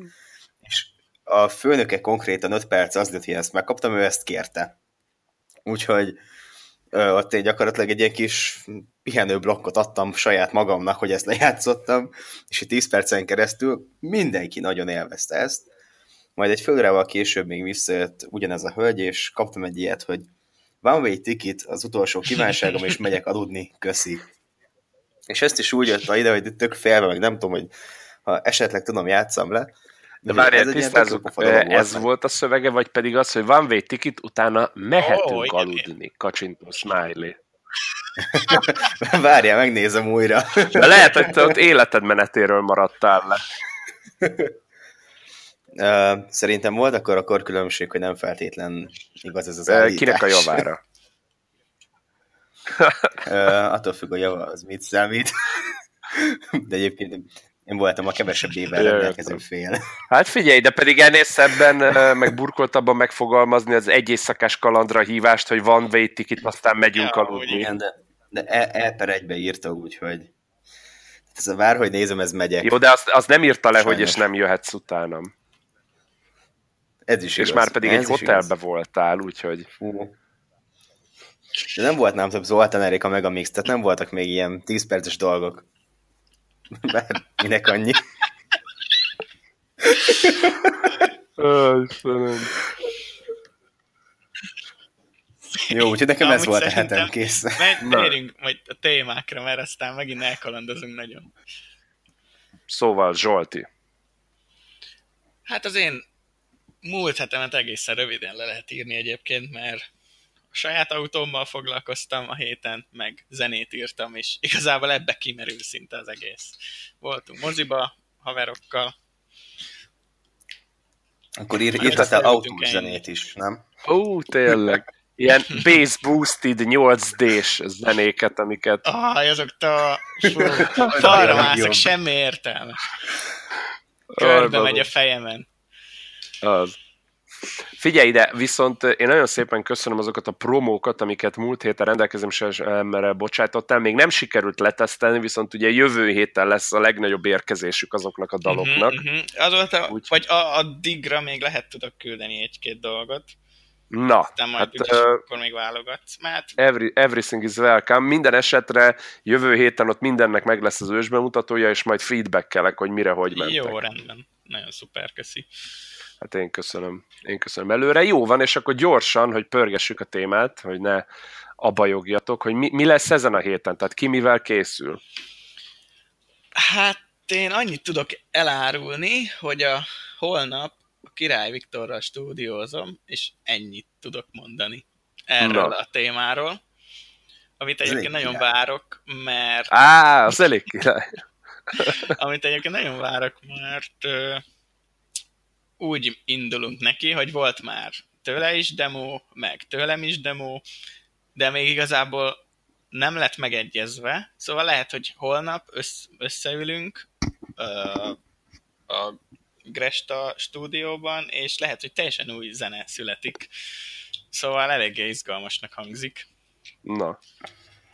[SPEAKER 3] és a főnöke konkrétan 5 perc az hogy ezt megkaptam, ő ezt kérte. Úgyhogy ott én gyakorlatilag egy ilyen kis pihenő blokkot adtam saját magamnak, hogy ezt lejátszottam, és egy 10 percen keresztül mindenki nagyon élvezte ezt. Majd egy fölrával később még visszajött ugyanez a hölgy, és kaptam egy ilyet, hogy one way ticket, az utolsó kívánságom, és megyek aludni, köszi. És ezt is úgy jött ide, hogy tök félve, meg nem tudom, hogy ha esetleg tudom, játszam le,
[SPEAKER 1] de várjál, tisztázunk, ez volt, a szövege, vagy pedig az, hogy van way ticket, utána mehetünk oh, aludni, kacsintó smiley.
[SPEAKER 3] Várjál, megnézem újra.
[SPEAKER 1] De lehet, hogy te ott életed menetéről maradtál le.
[SPEAKER 3] Uh, szerintem volt akkor a korkülönbség, hogy nem feltétlen igaz ez az állítás.
[SPEAKER 1] Kinek a javára?
[SPEAKER 3] uh, attól függ, hogy java az mit számít. De egyébként én voltam a kevesebb éven rendelkező fél.
[SPEAKER 1] Hát figyelj, de pedig ennél szebben, meg burkoltabban megfogalmazni az egy éjszakás kalandra hívást, hogy van wait ticket, aztán megyünk ja, aludni.
[SPEAKER 3] Igen, de, de e, e per egybe írta úgy, hogy ez a vár, hogy nézem, ez megyek.
[SPEAKER 1] Jó, de azt, az nem írta le, Sajnos. hogy és nem jöhetsz utánam.
[SPEAKER 3] Ez is
[SPEAKER 1] És
[SPEAKER 3] igaz.
[SPEAKER 1] már pedig ez egy hotelbe igaz. voltál, úgyhogy...
[SPEAKER 3] Fú. De nem volt nem több Zoltán Erika meg a mix, tehát nem voltak még ilyen 10 perces dolgok. Bár minek annyi.
[SPEAKER 1] Ó, Istenem.
[SPEAKER 3] Jó, úgyhogy nekem Na, ez volt a hetem kész.
[SPEAKER 2] Térjünk majd a témákra, mert aztán megint elkalandozunk nagyon.
[SPEAKER 1] Szóval, Zsolti.
[SPEAKER 2] Hát az én múlt hetemet egészen röviden le lehet írni egyébként, mert a saját autómmal foglalkoztam a héten, meg zenét írtam, és igazából ebbe kimerül szinte az egész. Voltunk moziba, haverokkal.
[SPEAKER 3] Akkor ír, írtál autós zenét is, nem?
[SPEAKER 1] Ó, tényleg. Ilyen bass boosted 8D-s zenéket, amiket...
[SPEAKER 2] Ah, azok a... Falra mászok, semmi értelme. Körbe megy a fejemen.
[SPEAKER 1] Az. Figyelj ide, viszont én nagyon szépen köszönöm azokat a promókat, amiket múlt héten rendelkezésemre bocsájtottál. Még nem sikerült letesztelni, viszont ugye jövő héten lesz a legnagyobb érkezésük azoknak a mhm, daloknak.
[SPEAKER 2] Uh-huh, uh-huh. Azóta, Úgy... vagy a, addigra még lehet tudok küldeni egy-két dolgot.
[SPEAKER 1] Na,
[SPEAKER 2] Aztán majd
[SPEAKER 1] hát,
[SPEAKER 2] úgyis
[SPEAKER 1] ö,
[SPEAKER 2] akkor még válogatsz. Mert
[SPEAKER 1] every, everything is welcome. Minden esetre jövő héten ott mindennek meg lesz az ősbemutatója, és majd feedbackelek, hogy mire, hogy mentek.
[SPEAKER 2] jó, rendben. Nagyon szuper, köszi.
[SPEAKER 1] Hát én köszönöm. Én köszönöm előre. Jó van, és akkor gyorsan, hogy pörgessük a témát, hogy ne abajogjatok, hogy mi, mi lesz ezen a héten, tehát ki mivel készül.
[SPEAKER 2] Hát én annyit tudok elárulni, hogy a holnap a Király Viktorral stúdiózom, és ennyit tudok mondani erről
[SPEAKER 1] Na.
[SPEAKER 2] a témáról. Amit egyébként nagyon
[SPEAKER 3] király.
[SPEAKER 2] várok, mert
[SPEAKER 1] Á, az elég király.
[SPEAKER 2] amit egyébként nagyon várok, mert úgy indulunk neki, hogy volt már tőle is demo, meg tőlem is demo, de még igazából nem lett megegyezve, szóval lehet, hogy holnap össz, összeülünk ö, a Gresta stúdióban, és lehet, hogy teljesen új zene születik. Szóval eléggé izgalmasnak hangzik.
[SPEAKER 1] Na.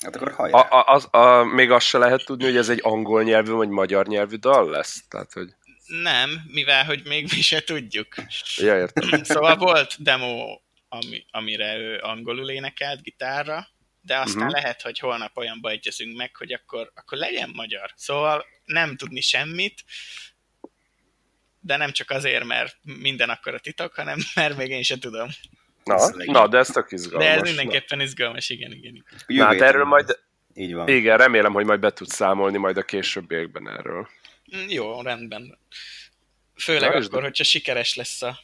[SPEAKER 3] Hát akkor hajrá.
[SPEAKER 1] A, a, az, a, még azt se lehet tudni, hogy ez egy angol nyelvű vagy magyar nyelvű dal lesz. Tehát, hogy...
[SPEAKER 2] Nem, mivel hogy még mi se tudjuk.
[SPEAKER 1] Ja, értem.
[SPEAKER 2] Szóval volt demo, ami, amire ő angolul énekelt gitárra, de aztán uh-huh. lehet, hogy holnap olyanba egyezünk meg, hogy akkor, akkor legyen magyar. Szóval nem tudni semmit, de nem csak azért, mert minden akkor a titok, hanem mert még én se tudom.
[SPEAKER 1] Na,
[SPEAKER 3] Ez
[SPEAKER 1] na de ez tök
[SPEAKER 2] De
[SPEAKER 1] izgalmas.
[SPEAKER 2] ez mindenképpen izgalmas, igen, igen. igen.
[SPEAKER 1] Na, hát erről majd,
[SPEAKER 3] Így van.
[SPEAKER 1] igen, remélem, hogy majd be tudsz számolni majd a későbbiekben erről.
[SPEAKER 2] Jó, rendben. Főleg
[SPEAKER 1] Na,
[SPEAKER 2] akkor,
[SPEAKER 1] de-
[SPEAKER 2] hogyha sikeres lesz a,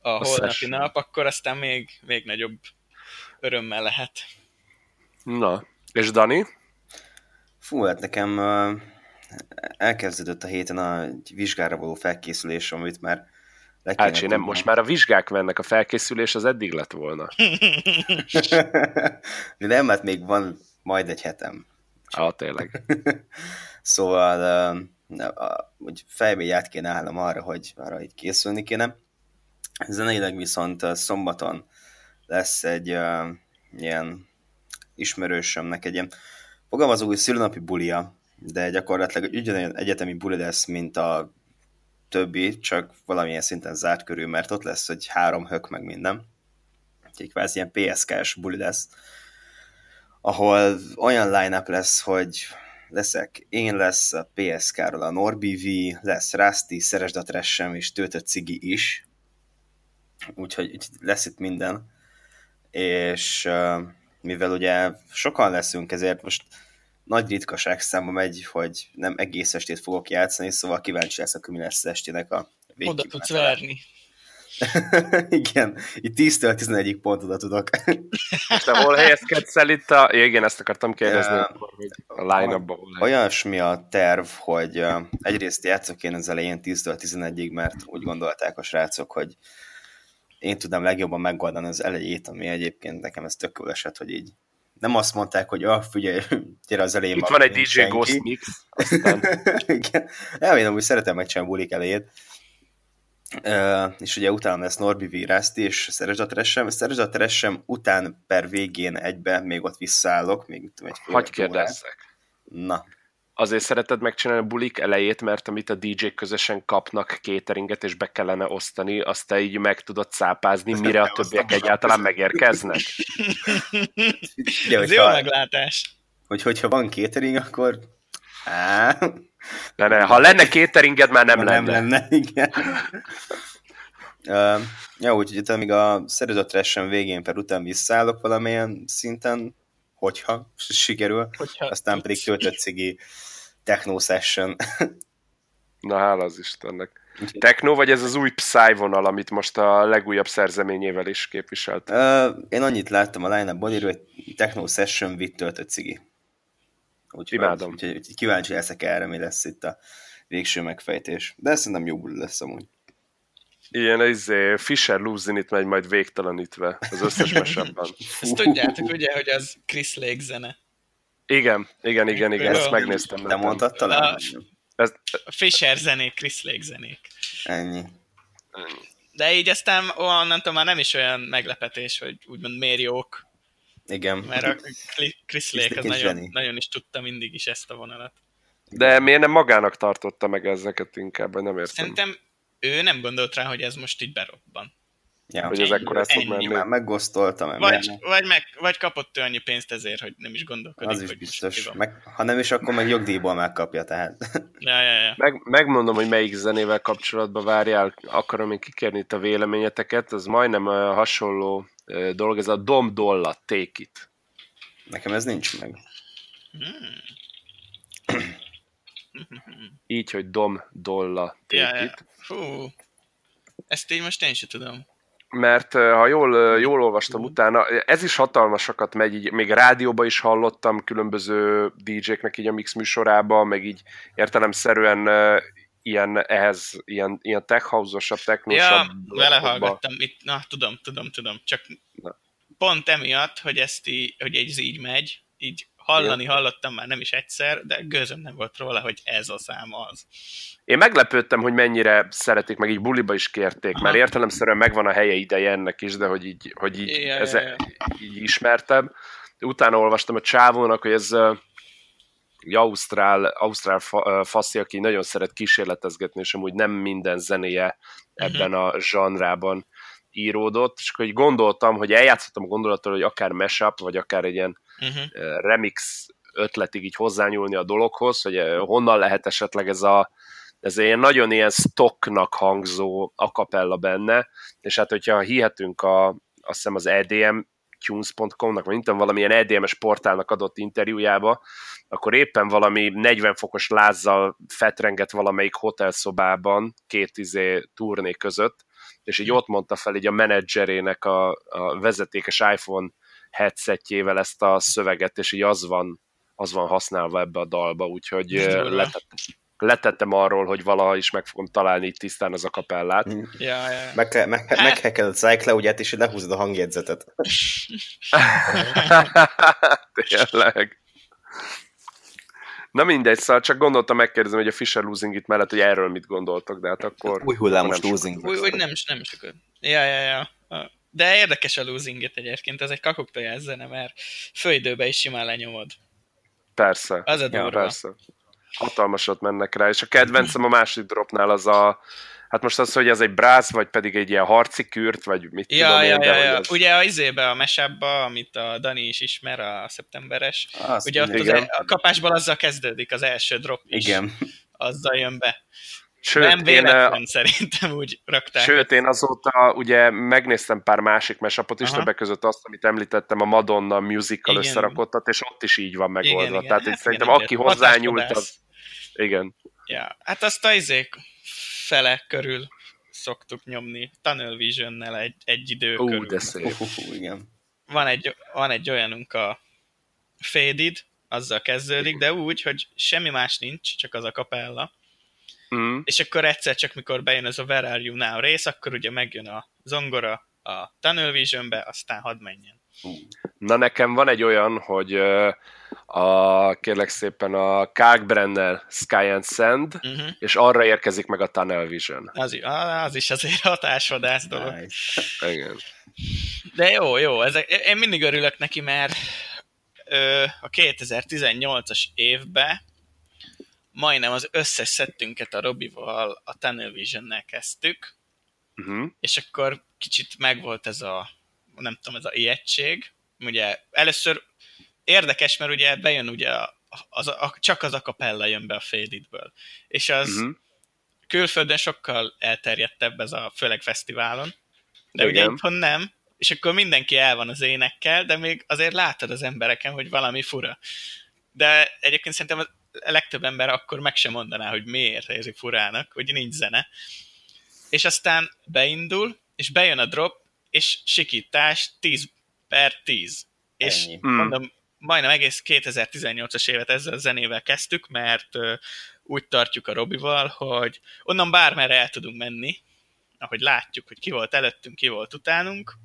[SPEAKER 2] a holnapi
[SPEAKER 1] session.
[SPEAKER 2] nap, akkor aztán még, még nagyobb örömmel lehet.
[SPEAKER 1] Na, és Dani?
[SPEAKER 3] Fú, hát nekem ö, elkezdődött a héten a vizsgára való felkészülés, amit már le
[SPEAKER 1] Ácsi, nem,
[SPEAKER 3] tudnom.
[SPEAKER 1] most már a vizsgák mennek, a felkészülés az eddig lett volna.
[SPEAKER 3] De nem, hát még van majd egy hetem.
[SPEAKER 1] Ah, tényleg.
[SPEAKER 3] Szóval ö, a- úgy fejbe át kéne állnom arra, hogy arra így készülni kéne. Zeneileg viszont szombaton lesz egy ö, ilyen ismerősömnek egy ilyen fogalmazói szülőnapi bulia, de gyakorlatilag egy ugyanolyan egyetemi buli lesz, mint a többi, csak valamilyen szinten zárt körül, mert ott lesz, hogy három hök meg minden. Úgyhogy kvázi ilyen PSK-s buli lesz, ahol olyan line-up lesz, hogy leszek én, lesz a PSK-ról a Norbi V, lesz Rusty, Szeresd a Tressem és Töltött Cigi is. Úgyhogy, úgyhogy lesz itt minden. És mivel ugye sokan leszünk, ezért most nagy ritkaság számba megy, hogy nem egész estét fogok játszani, szóval kíváncsi leszek, hogy mi lesz estének a
[SPEAKER 2] Oda tudsz verni.
[SPEAKER 3] Igen, itt 10-től 11 pontot oda tudok.
[SPEAKER 1] És te hol helyezkedsz el itt a... Igen, ezt akartam kérdezni, akkor, hogy a hol helyez-
[SPEAKER 3] Olyasmi a terv, hogy uh, egyrészt játszok én az elején 10-től 11-ig, mert úgy gondolták a srácok, hogy én tudnám legjobban megoldani az elejét, ami egyébként nekem ez tök esett, hogy így nem azt mondták, hogy ah, figyelj, gyere az elején.
[SPEAKER 1] Itt van egy DJ
[SPEAKER 3] senki.
[SPEAKER 1] Ghost Mix, aztán
[SPEAKER 3] Igen. Én amúgy szeretem megcsinálni bulik elejét. Uh, és ugye utána lesz Norbi V. Rusty és Szeresd a Tressem. Szeresd a Tressem után per végén egybe még ott visszaállok. Még, mit tudom, egy fél
[SPEAKER 1] hagyj
[SPEAKER 3] órát.
[SPEAKER 1] kérdezzek.
[SPEAKER 3] Na,
[SPEAKER 1] Azért szereted megcsinálni a bulik elejét, mert amit a DJ-k közösen kapnak cateringet, és be kellene osztani, azt te így meg tudod szápázni,
[SPEAKER 3] Ezt
[SPEAKER 1] mire a többiek egyáltalán megérkeznek.
[SPEAKER 3] ugye,
[SPEAKER 2] Ez jó meglátás.
[SPEAKER 3] hogy, hogyha van catering, akkor Á,
[SPEAKER 1] Ne, ne, ha lenne cateringed, már nem
[SPEAKER 3] nem
[SPEAKER 1] lenne.
[SPEAKER 3] nem lenne, igen. uh, ja, úgyhogy itt amíg a szervezett resen végén per után visszaállok valamilyen szinten, hogyha sikerül,
[SPEAKER 2] Hogyha
[SPEAKER 3] aztán pedig töltött cigi techno session.
[SPEAKER 1] Na, hála az Istennek. Techno, vagy ez az új Psy vonal, amit most a legújabb szerzeményével is képviselt?
[SPEAKER 3] Uh, én annyit láttam a line-up hogy techno session with töltött cigi. Úgyhogy,
[SPEAKER 1] Imádom.
[SPEAKER 3] Úgyhogy, úgyhogy kíváncsi leszek erre, mi lesz itt a végső megfejtés. De szerintem buli lesz amúgy.
[SPEAKER 1] Ilyen izé, Fisher Luzin itt megy majd végtelenítve az összes mesebben.
[SPEAKER 2] Ezt tudjátok ugye, hogy az Chris Lake zene.
[SPEAKER 1] Igen, igen, igen, igen, ezt megnéztem.
[SPEAKER 3] Te
[SPEAKER 1] nekem.
[SPEAKER 3] mondtad talán?
[SPEAKER 2] A-
[SPEAKER 1] Ez,
[SPEAKER 2] A Fisher zenék, Chris Lake zenék.
[SPEAKER 3] Ennyi.
[SPEAKER 2] De így aztán onnantól már nem is olyan meglepetés, hogy úgymond miért jók,
[SPEAKER 3] Igen.
[SPEAKER 2] mert a Chris Lake az nagyon,
[SPEAKER 3] zseni.
[SPEAKER 2] nagyon is tudta mindig is ezt a vonalat.
[SPEAKER 1] de miért nem magának tartotta meg ezeket inkább, vagy nem értem.
[SPEAKER 2] Szerintem ő nem gondolt rá, hogy ez most így berobban.
[SPEAKER 3] Ja.
[SPEAKER 1] Hogy ez ekkor fog
[SPEAKER 2] Ennyi.
[SPEAKER 1] menni.
[SPEAKER 3] Már megosztoltam.
[SPEAKER 2] Vagy,
[SPEAKER 3] mert
[SPEAKER 2] vagy, meg, vagy kapott ő annyi pénzt ezért, hogy nem is gondolkodik,
[SPEAKER 3] Az is biztos. Meg, ha nem is, akkor meg jogdíjból megkapja, tehát.
[SPEAKER 2] Ja, ja, ja.
[SPEAKER 1] Meg, megmondom, hogy melyik zenével kapcsolatban várjál, akarom én kikérni itt a véleményeteket, ez majdnem uh, hasonló dolog, ez a Dom Dolla Take It.
[SPEAKER 3] Nekem ez nincs meg.
[SPEAKER 1] Így, hogy Dom Dolla Take
[SPEAKER 2] Ja, ja.
[SPEAKER 1] It.
[SPEAKER 2] Fú, ezt így most én sem tudom.
[SPEAKER 1] Mert ha jól, jól olvastam utána, ez is hatalmasakat megy, így, még rádióban is hallottam különböző DJ-knek így a mix műsorában, meg így értelemszerűen ilyen ehhez, ilyen, ilyen tech house-osabb, technosabb
[SPEAKER 2] Ja, vele hallgattam. Itt, na, tudom, tudom, tudom. Csak
[SPEAKER 1] Na.
[SPEAKER 2] pont emiatt, hogy ezt így, hogy ez így megy, így hallani
[SPEAKER 1] Igen.
[SPEAKER 2] hallottam már nem is egyszer, de gőzöm nem volt róla, hogy ez a szám az.
[SPEAKER 1] Én meglepődtem, hogy mennyire szeretik, meg így buliba is kérték,
[SPEAKER 2] Aha.
[SPEAKER 1] mert értelemszerűen megvan a helye ideje ennek is, de hogy így, hogy így,
[SPEAKER 2] Ja,
[SPEAKER 1] ez,
[SPEAKER 2] ja, ja.
[SPEAKER 1] így ismertem. Utána olvastam a csávónak, hogy ez egy ausztrál, ausztrál fa, faszi, aki nagyon szeret kísérletezgetni, és amúgy nem minden zenéje ebben a zsanrában íródott, és akkor így gondoltam, hogy eljátszottam a gondolatot, hogy akár mashup, vagy akár egy ilyen
[SPEAKER 2] Uh-huh.
[SPEAKER 1] uh, remix ötletig így hozzányúlni a dologhoz, hogy honnan lehet esetleg ez a ez ilyen nagyon ilyen stocknak hangzó akapella benne, és hát hogyha hihetünk a, azt hiszem az EDM tunes.com-nak, vagy mint valamilyen EDM-es portálnak adott interjújába, akkor éppen valami 40 fokos lázzal fetrenget valamelyik hotelszobában két izé turné között, és így ott mondta fel így a menedzserének a, a vezetékes iPhone headsetjével ezt a szöveget, és így az van, az van használva ebbe a dalba, úgyhogy letettem, letettem arról, hogy valaha is meg fogom találni itt tisztán az a kapellát.
[SPEAKER 2] Ja, ja, ja.
[SPEAKER 3] Meg, meg, meg, megheked a SciCloud-ját, és lehúzod a hangjegyzetet.
[SPEAKER 1] Tényleg. Na mindegy, szóval csak gondoltam megkérdezni, hogy a Fisher Losing itt mellett, hogy erről mit gondoltok, de hát akkor...
[SPEAKER 3] Új hullámos losing.
[SPEAKER 2] Úgy, úgy nem, nem sokat. Ja, ja, ja. De érdekes a losing egyébként, ez egy kakuktojás zene, mert főidőben is simán lenyomod.
[SPEAKER 1] Persze.
[SPEAKER 2] Az a
[SPEAKER 1] Ja,
[SPEAKER 2] durva.
[SPEAKER 1] persze. Hatalmasat mennek rá, és a kedvencem a második dropnál az a, hát most az, hogy ez egy brász, vagy pedig egy ilyen harci kürt, vagy mit
[SPEAKER 2] Ja,
[SPEAKER 1] tudom én,
[SPEAKER 2] ja,
[SPEAKER 1] de
[SPEAKER 2] ja, ja.
[SPEAKER 1] az-
[SPEAKER 2] Ugye a izébe, a mesabba, amit a Dani is ismer, a szeptemberes,
[SPEAKER 3] Azt
[SPEAKER 2] ugye ott az, a kapásból azzal kezdődik az első drop is.
[SPEAKER 3] Igen.
[SPEAKER 2] Azzal jön be.
[SPEAKER 1] Sőt,
[SPEAKER 2] nem
[SPEAKER 1] én,
[SPEAKER 2] véletlen
[SPEAKER 1] ö,
[SPEAKER 2] szerintem úgy rakták.
[SPEAKER 1] Sőt, én azóta ugye megnéztem pár másik mesapot is,
[SPEAKER 2] Aha.
[SPEAKER 1] többek között azt, amit említettem, a Madonna musical
[SPEAKER 2] Igen.
[SPEAKER 1] összerakottat, és ott is így van megoldva.
[SPEAKER 2] Igen, igen.
[SPEAKER 1] Tehát
[SPEAKER 2] Hát
[SPEAKER 1] szerintem
[SPEAKER 2] igen,
[SPEAKER 1] aki
[SPEAKER 2] igen.
[SPEAKER 1] hozzányúlt, az... Igen.
[SPEAKER 2] Ja, hát azt a izék fele körül szoktuk nyomni Tunnel Vision-nel egy, egy idő
[SPEAKER 1] Ú,
[SPEAKER 2] körül.
[SPEAKER 1] de szép.
[SPEAKER 3] Hú, hú, hú, igen.
[SPEAKER 2] Van egy, van egy olyanunk a Faded, azzal kezdődik, de úgy, hogy semmi más nincs, csak az a kapella.
[SPEAKER 1] Mm.
[SPEAKER 2] És akkor egyszer csak, mikor bejön ez a Where Are You Now rész, akkor ugye megjön a zongora a Tunnel Vision-be, aztán hadd menjen.
[SPEAKER 1] Na nekem van egy olyan, hogy a, kérlek szépen a Kalkbrenner Sky and Sand,
[SPEAKER 2] Uh-huh.
[SPEAKER 1] és arra érkezik meg a Tunnel Vision.
[SPEAKER 2] Az, az is azért hatásvadász dolog.
[SPEAKER 3] Nice.
[SPEAKER 1] Igen.
[SPEAKER 2] De jó, jó, ezek, én mindig örülök neki, mert ö, a 2018-as évben majdnem az összes szettünket a Robival a Tunnel Vision-nel kezdtük,
[SPEAKER 1] Uh-huh.
[SPEAKER 2] és akkor kicsit megvolt ez a, nem tudom, ez a ijegység. Ugye először érdekes, mert ugye bejön ugye az, a, csak az a kapella jön be a Faded-ből. És az
[SPEAKER 1] Uh-huh.
[SPEAKER 2] külföldön sokkal elterjedtebb ez a, főleg fesztiválon, de
[SPEAKER 1] Igen.
[SPEAKER 2] ugye itthon nem, és akkor mindenki el van az énekkel, de még azért látod az embereken, hogy valami fura. De egyébként szerintem a legtöbb ember akkor meg sem mondaná, hogy miért érzi furának, hogy nincs zene. És aztán beindul, és bejön a drop, és sikítás 10 per 10. És
[SPEAKER 3] Ennyi.
[SPEAKER 1] Mm.
[SPEAKER 2] mondom, majdnem egész 2018-as évet ezzel a zenével kezdtük, mert úgy tartjuk a Robival, hogy onnan bármerre el tudunk menni, ahogy látjuk, hogy ki volt előttünk, ki volt utánunk,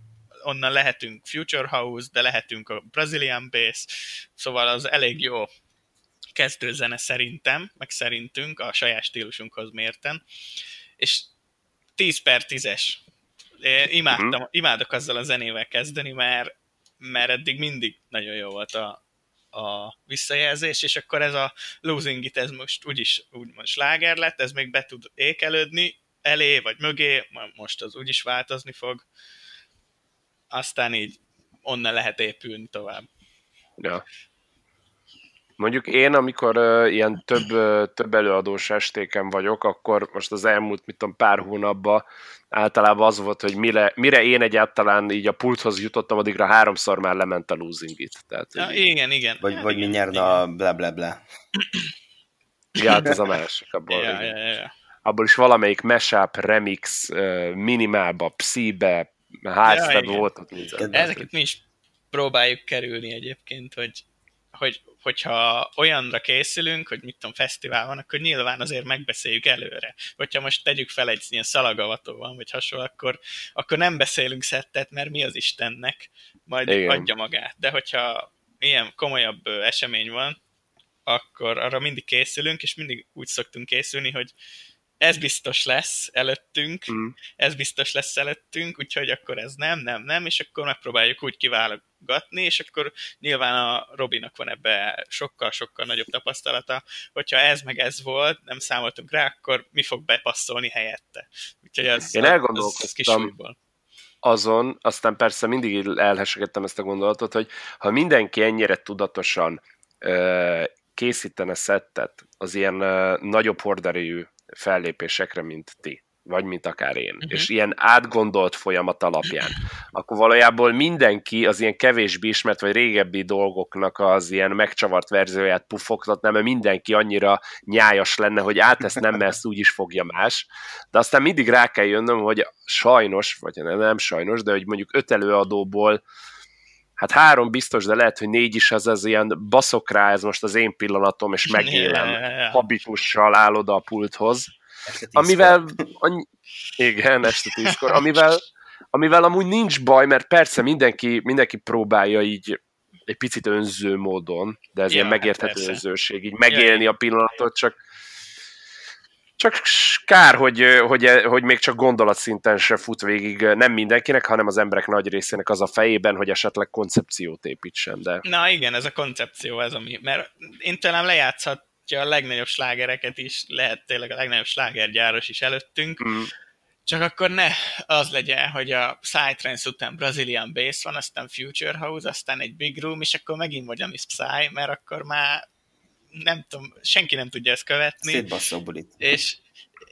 [SPEAKER 2] onnan lehetünk Future House, de lehetünk a Brazilian Bass, szóval az elég jó kezdőzene szerintem, meg szerintünk, a saját stílusunkhoz mérten, és 10 per 10-es. Én Imádtam,
[SPEAKER 1] Mhm.
[SPEAKER 2] imádok azzal a zenével kezdeni, mert, mert eddig mindig nagyon jó volt a, a visszajelzés, és akkor ez a Losing It, ez most úgyis úgymond sláger lett, ez még be tud ékelődni, elé, vagy mögé, most az úgyis változni fog. Aztán így onnan lehet épülni tovább.
[SPEAKER 1] Ja. Mondjuk én, amikor uh, ilyen több, uh, több előadós estéken vagyok, akkor most az elmúlt, mit tudom, pár hónapban általában az volt, hogy mire, mire én egyáltalán így a pulthoz jutottam, addigra háromszor már lement a losing it. Tehát,
[SPEAKER 2] ja, igen, igen.
[SPEAKER 3] Vagy, ja, vagy mi nyerne a bla bla bla.
[SPEAKER 1] Ja, hát ez a másik. Abból,
[SPEAKER 2] ja, ja, ja.
[SPEAKER 1] abból is valamelyik mashup, remix, uh, minimálba, psi-be, hardstep ja, volt.
[SPEAKER 2] Ezeket mi is próbáljuk kerülni egyébként, hogy, hogy hogyha olyanra készülünk, hogy mit tudom, fesztivál van, akkor nyilván azért megbeszéljük előre. Hogyha most tegyük fel egy ilyen szalagavató van, vagy hasonló, akkor, akkor nem beszélünk szettet, mert mi az Istennek, majd Igen. adja magát. De hogyha ilyen komolyabb esemény van, akkor arra mindig készülünk, és mindig úgy szoktunk készülni, hogy ez biztos lesz előttünk, mm. ez biztos lesz előttünk, úgyhogy akkor ez nem, nem, nem, és akkor megpróbáljuk úgy kiválogatni, és akkor nyilván a Robinak van ebbe sokkal-sokkal nagyobb tapasztalata, hogyha ez meg ez volt, nem számoltunk rá, akkor mi fog bepasszolni helyette. Úgyhogy az,
[SPEAKER 1] Én elgondolkoztam az, az azon, aztán persze mindig elhesegettem ezt a gondolatot, hogy ha mindenki ennyire tudatosan készítene szettet az ilyen nagyobb horderejű fellépésekre, mint ti, vagy mint akár én, uh-huh. és ilyen átgondolt folyamat alapján, akkor valójában mindenki az ilyen kevésbé ismert, vagy régebbi dolgoknak az ilyen megcsavart verzióját pufogtatná, mert mindenki annyira nyájas lenne, hogy át ezt nem, mert ezt úgy is fogja más, de aztán mindig rá kell jönnöm, hogy sajnos, vagy nem, nem sajnos, de hogy mondjuk öt előadóból hát három biztos, de lehet, hogy négy is az az ilyen baszok rá, ez most az én pillanatom, és megélem. habitussal áll oda a pulthoz. Amivel, annyi, igen, este tízkor, amivel, amivel amúgy nincs baj, mert persze mindenki, mindenki próbálja így egy picit önző módon, de ez ja, ilyen megérthető hát önzőség, így megélni a pillanatot, csak csak kár, hogy, hogy, hogy még csak gondolatszinten se fut végig nem mindenkinek, hanem az emberek nagy részének az a fejében, hogy esetleg koncepciót építsen. De...
[SPEAKER 2] Na igen, ez a koncepció, ez ami, mert én talán lejátszhatja a legnagyobb slágereket is, lehet tényleg a legnagyobb slágergyáros is előttünk, mm. Csak akkor ne az legyen, hogy a Psytrance után Brazilian Bass van, aztán Future House, aztán egy Big Room, és akkor megint vagy is Psy, mert akkor már nem tudom, senki nem tudja ezt követni.
[SPEAKER 3] Szétbasszó
[SPEAKER 2] És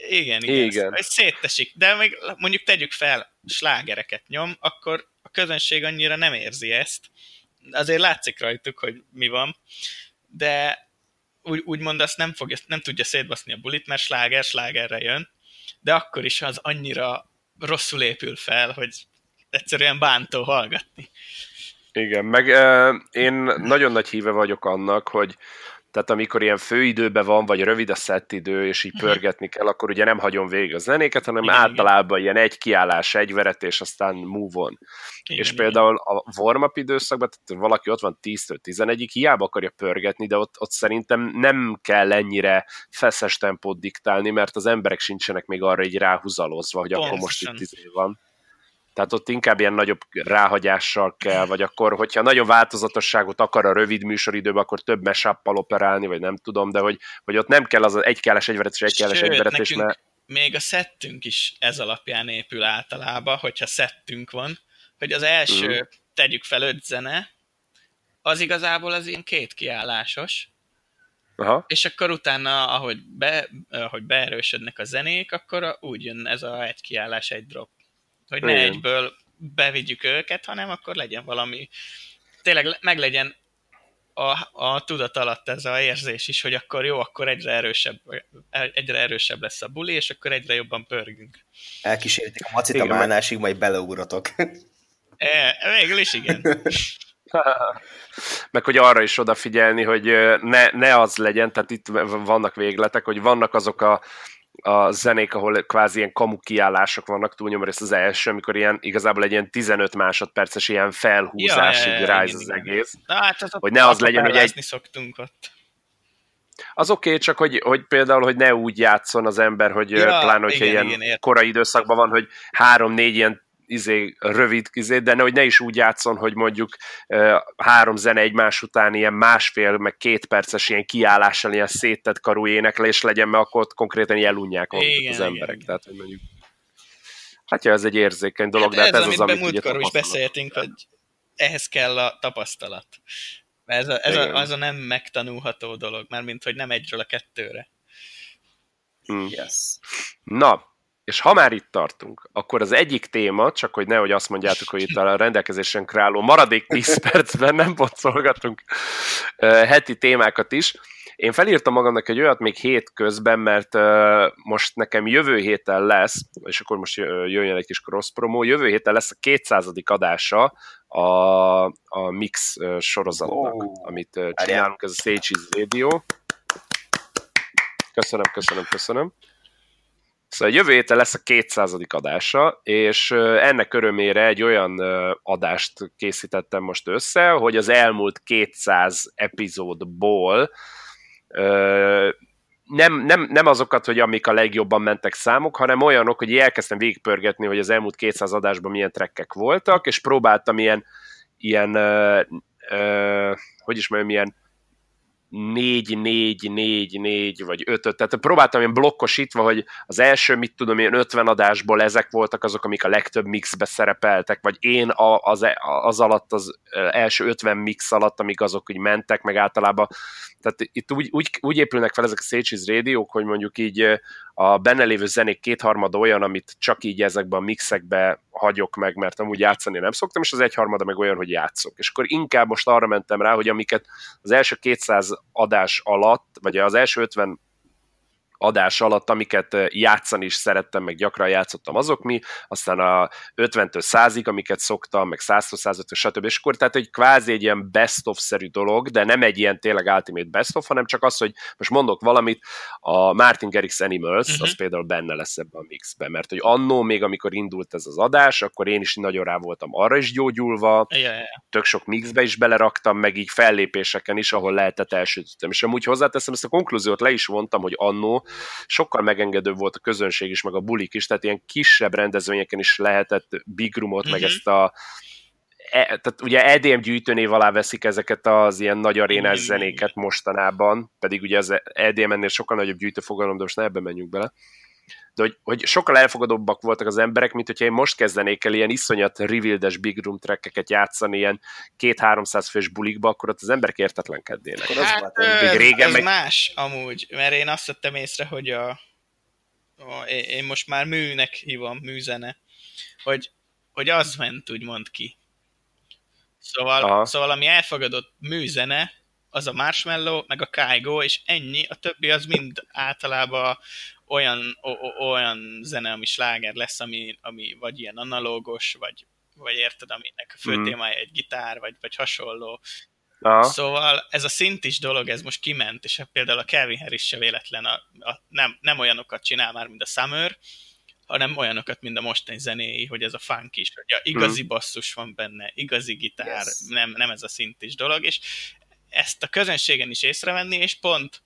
[SPEAKER 2] igen, igen, igen. Szétesik. De még mondjuk tegyük fel, slágereket nyom, akkor a közönség annyira nem érzi ezt. Azért látszik rajtuk, hogy mi van, de úgy, úgymond azt nem, fogja, nem tudja szétbaszni a bulit, mert sláger slágerre jön, de akkor is az annyira rosszul épül fel, hogy egyszerűen bántó hallgatni.
[SPEAKER 1] Igen, meg euh, én nagyon nagy híve vagyok annak, hogy tehát amikor ilyen főidőben van, vagy rövid a szett idő, és így mhm. pörgetni kell, akkor ugye nem hagyom végig a zenéket, hanem igen, általában igen. ilyen egy kiállás, egy veretés, aztán move on. Igen, és igen. például a warm-up időszakban, tehát valaki ott van 10-től 11-ig, hiába akarja pörgetni, de ott, ott szerintem nem kell ennyire feszes tempót diktálni, mert az emberek sincsenek még arra így ráhúzalozva, hogy Pontosan. akkor most itt izé van. Tehát ott inkább ilyen nagyobb ráhagyással kell, vagy akkor, hogyha nagyon változatosságot akar a rövid műsoridőben, akkor több mesappal operálni, vagy nem tudom, de hogy, hogy ott nem kell az, egy kelles egyveretés, egy kelles egyveretés, mert...
[SPEAKER 2] még a szettünk is ez alapján épül általában, hogyha szettünk van, hogy az első, mm. tegyük fel öt zene, az igazából az ilyen két kiállásos, Aha. és akkor utána, ahogy, be, ahogy beerősödnek a zenék, akkor úgy jön ez a egy kiállás, egy drop hogy ne Igen. egyből bevigyük őket, hanem akkor legyen valami, tényleg meglegyen a, a tudat alatt ez a érzés is, hogy akkor jó, akkor egyre erősebb, egyre erősebb lesz a buli, és akkor egyre jobban pörgünk.
[SPEAKER 3] Elkísérítik a macita mánásig, majd beleugratok.
[SPEAKER 2] E, végül is igen.
[SPEAKER 1] Meg hogy arra is odafigyelni, hogy ne, ne az legyen, tehát itt vannak végletek, hogy vannak azok a a zenék, ahol kvázi ilyen kamu kiállások vannak, túlnyomó rész az első, amikor ilyen, igazából egy ilyen 15 másodperces ilyen felhúzásig ja, ja, rájz az egész.
[SPEAKER 2] Na, hát az
[SPEAKER 1] hogy ne az legyen, hogy egy...
[SPEAKER 2] szoktunk ott.
[SPEAKER 1] Az oké, okay, csak hogy, hogy például, hogy ne úgy játszon az ember, hogy ja, pláne, hogyha igen, ilyen igen, korai időszakban van, hogy három-négy ilyen izé, rövid izé, de ne, hogy ne is úgy játszon, hogy mondjuk három zene egymás után ilyen másfél, meg két perces ilyen kiállással ilyen széttett karú éneklés legyen, mert akkor ott konkrétan elunják igen, az emberek. Igen. Tehát, hogy mondjuk Hát ja, ez egy érzékeny dolog, hát de hát ez, ez az, amit
[SPEAKER 2] múltkor is beszéltünk, hogy ehhez kell a tapasztalat. Mert ez, a, ez a, az a nem megtanulható dolog, már mint hogy nem egyről a kettőre.
[SPEAKER 1] Mm. Yes. Na, és ha már itt tartunk, akkor az egyik téma, csak hogy nehogy azt mondjátok, hogy itt a rendelkezésen álló maradék 10 percben nem pocolgatunk heti témákat is. Én felírtam magamnak egy olyat még hét közben, mert most nekem jövő héten lesz, és akkor most jöjjön egy kis cross promo, jövő héten lesz a 200. adása a, a Mix sorozatnak, oh. amit csinálunk, ez a Sages Radio. Köszönöm, köszönöm, köszönöm. Szóval jövő héten lesz a 200. adása, és ennek örömére egy olyan adást készítettem most össze, hogy az elmúlt 200 epizódból nem, nem, nem azokat, hogy amik a legjobban mentek számok, hanem olyanok, hogy elkezdtem végigpörgetni, hogy az elmúlt 200 adásban milyen trekkek voltak, és próbáltam ilyen, ilyen ö, ö, hogy is mondjam, ilyen négy, négy, négy, négy, vagy ötöt, tehát próbáltam ilyen blokkosítva, hogy az első, mit tudom, ilyen 50 adásból ezek voltak azok, amik a legtöbb mixbe szerepeltek, vagy én az, az alatt, az első 50 mix alatt, amik azok hogy mentek, meg általában, tehát itt úgy, úgy, úgy épülnek fel ezek a Sages rádiók, hogy mondjuk így a benne lévő zenék kétharmada olyan, amit csak így ezekben a mixekbe hagyok meg, mert amúgy játszani nem szoktam, és az egyharmada meg olyan, hogy játszok. És akkor inkább most arra mentem rá, hogy amiket az első 200 adás alatt, vagy az első 50 adás alatt, amiket játszani is szerettem, meg gyakran játszottam, azok mi, aztán a 50-től 100-ig, amiket szoktam, meg 100-től 105 stb. És akkor tehát egy kvázi egy ilyen best of-szerű dolog, de nem egy ilyen tényleg ultimate best of, hanem csak az, hogy most mondok valamit, a Martin Garrix Animals, uh-huh. az például benne lesz ebben a mixben, mert hogy annó még amikor indult ez az adás, akkor én is nagyon rá voltam arra is gyógyulva, yeah, yeah. tök sok mixbe is beleraktam, meg így fellépéseken is, ahol lehetett elsütöttem. És amúgy hozzáteszem, ezt a konklúziót le is vontam, hogy annó sokkal megengedőbb volt a közönség is, meg a bulik is, tehát ilyen kisebb rendezvényeken is lehetett Big Roomot, uh-huh. meg mhm. ezt a e, tehát ugye EDM gyűjtőnév alá veszik ezeket az ilyen nagy arénás zenéket mostanában, pedig ugye az EDM ennél sokkal nagyobb gyűjtőfogalom, de most ne ebbe menjünk bele de hogy, hogy sokkal elfogadóbbak voltak az emberek, mint hogyha én most kezdenék el ilyen iszonyat revealdes big room trackeket játszani ilyen két-háromszáz fős bulikba, akkor ott az emberek értetlenkednének.
[SPEAKER 2] Hát, az ez, régen ez meg... más amúgy, mert én azt vettem észre, hogy a, a én most már műnek hívom, műzene, hogy, hogy az ment úgymond ki. Szóval, szóval ami elfogadott műzene, az a Marshmallow, meg a Kaigo, és ennyi, a többi az mind általában olyan, o, o, olyan zene, ami sláger lesz, ami, ami vagy ilyen analógos, vagy, vagy érted, aminek a fő mm. témája egy gitár, vagy, vagy hasonló. Aha. Szóval ez a is dolog, ez most kiment, és például a Kelvin Harris se véletlen, a, a, nem, nem olyanokat csinál már, mint a Summer, hanem olyanokat, mint a mostani zenéi, hogy ez a funk is, hogy a igazi mm. basszus van benne, igazi gitár, yes. nem, nem ez a is dolog, és ezt a közönségen is észrevenni, és pont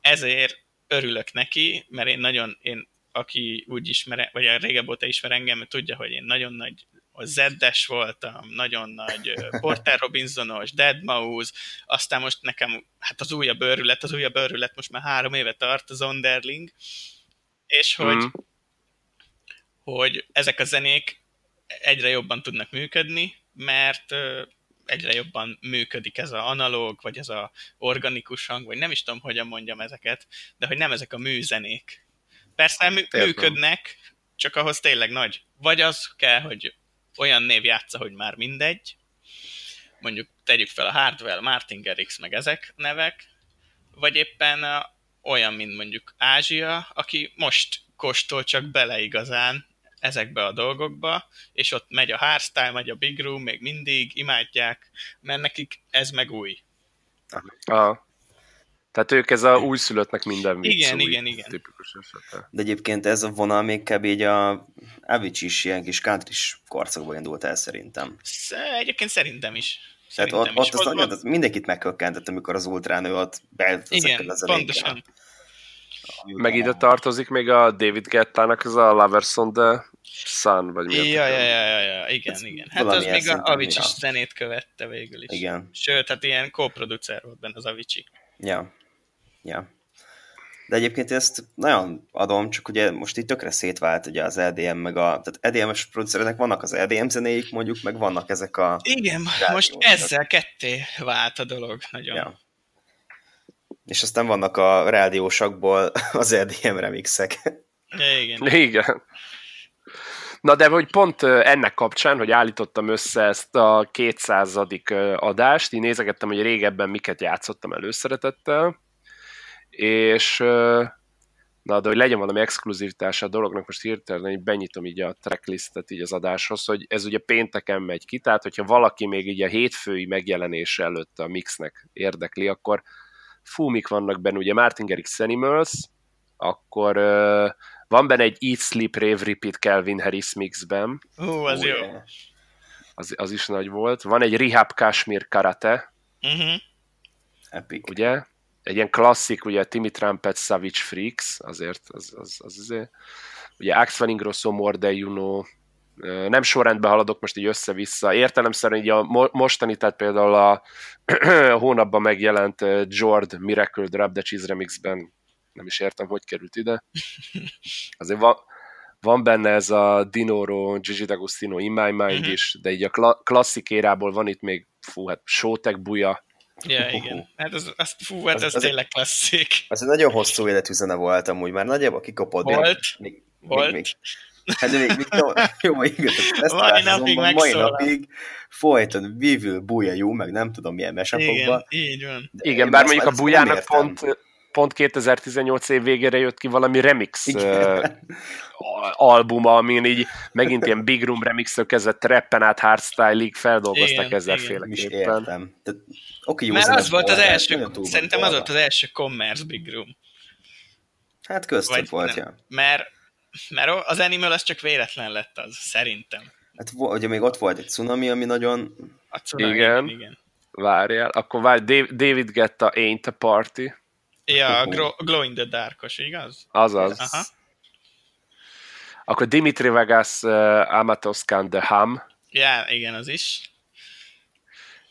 [SPEAKER 2] ezért örülök neki, mert én nagyon, én aki úgy ismer, vagy a régebb óta ismer engem, tudja, hogy én nagyon nagy a Zeddes voltam, nagyon nagy Porter Robinsonos, Dead Mouse, aztán most nekem, hát az újabb őrület, az újabb őrület most már három éve tart, az Onderling, és hogy, mm. hogy ezek a zenék egyre jobban tudnak működni, mert egyre jobban működik ez a analóg, vagy ez a organikus hang, vagy nem is tudom, hogyan mondjam ezeket, de hogy nem ezek a műzenék. Persze mű- működnek, csak ahhoz tényleg nagy. Vagy az kell, hogy olyan név játsza, hogy már mindegy, mondjuk tegyük fel a Hardwell, Martin Garrix, meg ezek nevek, vagy éppen olyan, mint mondjuk Ázsia, aki most kóstol csak bele igazán ezekbe a dolgokba, és ott megy a hardstyle, megy a big room, még mindig imádják, mert nekik ez meg új.
[SPEAKER 1] Aha. Tehát ők ez a újszülöttnek minden vicc
[SPEAKER 2] Igen, új, igen, igen.
[SPEAKER 3] Tipikus esete. De egyébként ez a vonal még kb. így a Avicii is ilyen kis country korszakban indult el szerintem.
[SPEAKER 2] Egyébként szerintem is.
[SPEAKER 3] Tehát ott, ott, az, ott, ott mindenkit megkökkentett, amikor az ultránő ott beállt
[SPEAKER 2] Igen, az pontosan.
[SPEAKER 1] Meg ide tartozik még a David Gettának az a Lovers on the Sun, vagy mi
[SPEAKER 2] ja, ja, ja, ja, ja, igen, Ez igen. Hát az még a Avicii ja. zenét követte végül is.
[SPEAKER 3] Igen.
[SPEAKER 2] Sőt, hát ilyen co-producer volt benne az Avicii.
[SPEAKER 3] Ja, ja. De egyébként ezt nagyon adom, csak ugye most itt tökre szétvált ugye az EDM, meg a, tehát EDM-es producereknek vannak az EDM zenéik mondjuk, meg vannak ezek a...
[SPEAKER 2] Igen, most ezzel ketté vált a dolog nagyon. Ja.
[SPEAKER 3] És aztán vannak a rádiósakból az EDM remixek.
[SPEAKER 2] Igen.
[SPEAKER 1] Igen. Na de hogy pont ennek kapcsán, hogy állítottam össze ezt a 200. adást, így nézegettem, hogy régebben miket játszottam előszeretettel, és na, de hogy legyen valami exkluzivitása a dolognak, most hirtelen így benyitom így a tracklistet így az adáshoz, hogy ez ugye pénteken megy ki, tehát hogyha valaki még így a hétfői megjelenése előtt a mixnek érdekli, akkor fú, mik vannak benne, ugye Martin Garrix Animals, akkor uh, van benne egy Eat, Sleep, Rave, Repeat Calvin Harris mixben.
[SPEAKER 2] Hú, az jó.
[SPEAKER 1] Az, az is nagy volt. Van egy Rehab Kashmir Karate.
[SPEAKER 2] Uh-huh.
[SPEAKER 3] Epic.
[SPEAKER 1] Ugye? Egy ilyen klasszik, ugye Timmy Trumpet Savage Freaks, azért az, az, az azért. Ugye Axel Ingrosso More Than You Know, nem sorrendben haladok most így össze-vissza. Értelemszerűen így a mostani, tehát például a hónapban megjelent Jord Miracle Drop the Cheese remixben nem is értem, hogy került ide. Azért van, van benne ez a Dinoro, Gigi D'Agostino, In My Mind uh-huh. is, de így a kla- klasszik érából van itt még, fú, hát Showtek buja.
[SPEAKER 2] Ja, igen. Hát az, az, fú, hát az, az, az tényleg klasszik.
[SPEAKER 3] Az egy nagyon hosszú életű zene volt amúgy, már nagyjából kikopott.
[SPEAKER 2] Volt, még, volt. Még, még,
[SPEAKER 3] Hát de még, még no, jó, igaz, ezt
[SPEAKER 2] mai napig mai napig
[SPEAKER 3] folyton vívül búja jó, meg nem tudom milyen mesapokban.
[SPEAKER 2] Igen, így van.
[SPEAKER 1] De Igen, bár mondjuk a bújának pont, pont 2018 év végére jött ki valami remix uh, albuma, amin így megint ilyen Big Room remixről kezdve trappen át hardstyle-ig feldolgoztak ezzel féleképpen.
[SPEAKER 3] Okay,
[SPEAKER 2] Mert az volt az első, szerintem az volt az első commerce Big Room.
[SPEAKER 3] Hát köztük volt, nem, ja.
[SPEAKER 2] Mert, mert az Animal az csak véletlen lett az, szerintem.
[SPEAKER 3] Hát ugye még ott volt egy cunami, ami nagyon...
[SPEAKER 2] A cunami, igen. igen.
[SPEAKER 1] Várjál, akkor várj, David Getta Ain't a Party.
[SPEAKER 2] Ja, a Glow, Glow in the Darkos, igaz?
[SPEAKER 1] Azaz. Aha. Akkor Dimitri Vegas uh, Amatoskan The Hum.
[SPEAKER 2] Ja, igen, az is.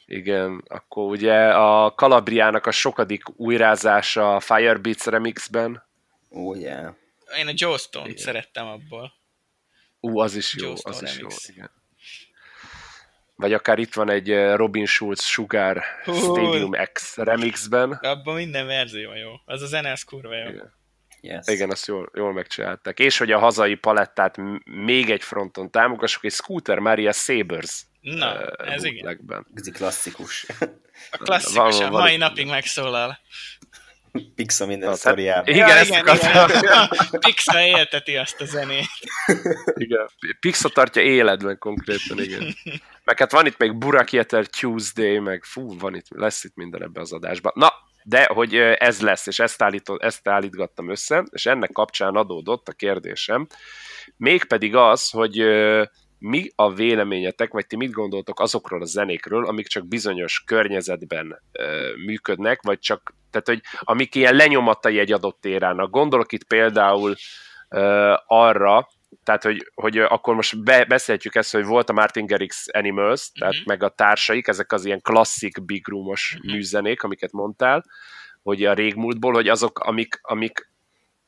[SPEAKER 1] Igen, akkor ugye a Kalabriának a sokadik újrázása a Firebeats remixben.
[SPEAKER 3] Ó, oh, yeah.
[SPEAKER 2] Én a Joe Stone-t szerettem abból.
[SPEAKER 1] Ú, az is jó, az is jó, igen. Vagy akár itt van egy eh, Robin Schulz Sugar uh, Stadium X remixben.
[SPEAKER 2] Abban minden verzió jó. Az a zene, az kurva jó.
[SPEAKER 1] Igen. Yes. Igen, azt jól, jól megcsinálták. És hogy a hazai palettát még egy fronton támogassuk, egy Scooter Maria Sabers
[SPEAKER 2] Na, uh, ez igen.
[SPEAKER 3] Ez klasszikus.
[SPEAKER 2] A klasszikus, a mai napig megszólal.
[SPEAKER 3] Pixa minden Na, sztoriában.
[SPEAKER 2] Igen, ja, igen, igen. Pixa élteti azt a zenét.
[SPEAKER 1] Igen, Pixa tartja életben konkrétan, igen. Meg hát van itt még Burak Yeter Tuesday, meg fú, van itt, lesz itt minden ebbe az adásban. Na, de hogy ez lesz, és ezt, állított, ezt állítgattam össze, és ennek kapcsán adódott a kérdésem, mégpedig az, hogy mi a véleményetek, vagy ti mit gondoltok azokról a zenékről, amik csak bizonyos környezetben működnek, vagy csak, tehát hogy amik ilyen lenyomatai egy adott érának. Gondolok itt például arra, tehát, hogy, hogy akkor most be, beszélhetjük ezt, hogy volt a Martin Garrix Animals, tehát uh-huh. meg a társaik, ezek az ilyen klasszik big roomos uh-huh. műzenék, amiket mondtál, hogy a régmúltból, hogy azok, amik, amik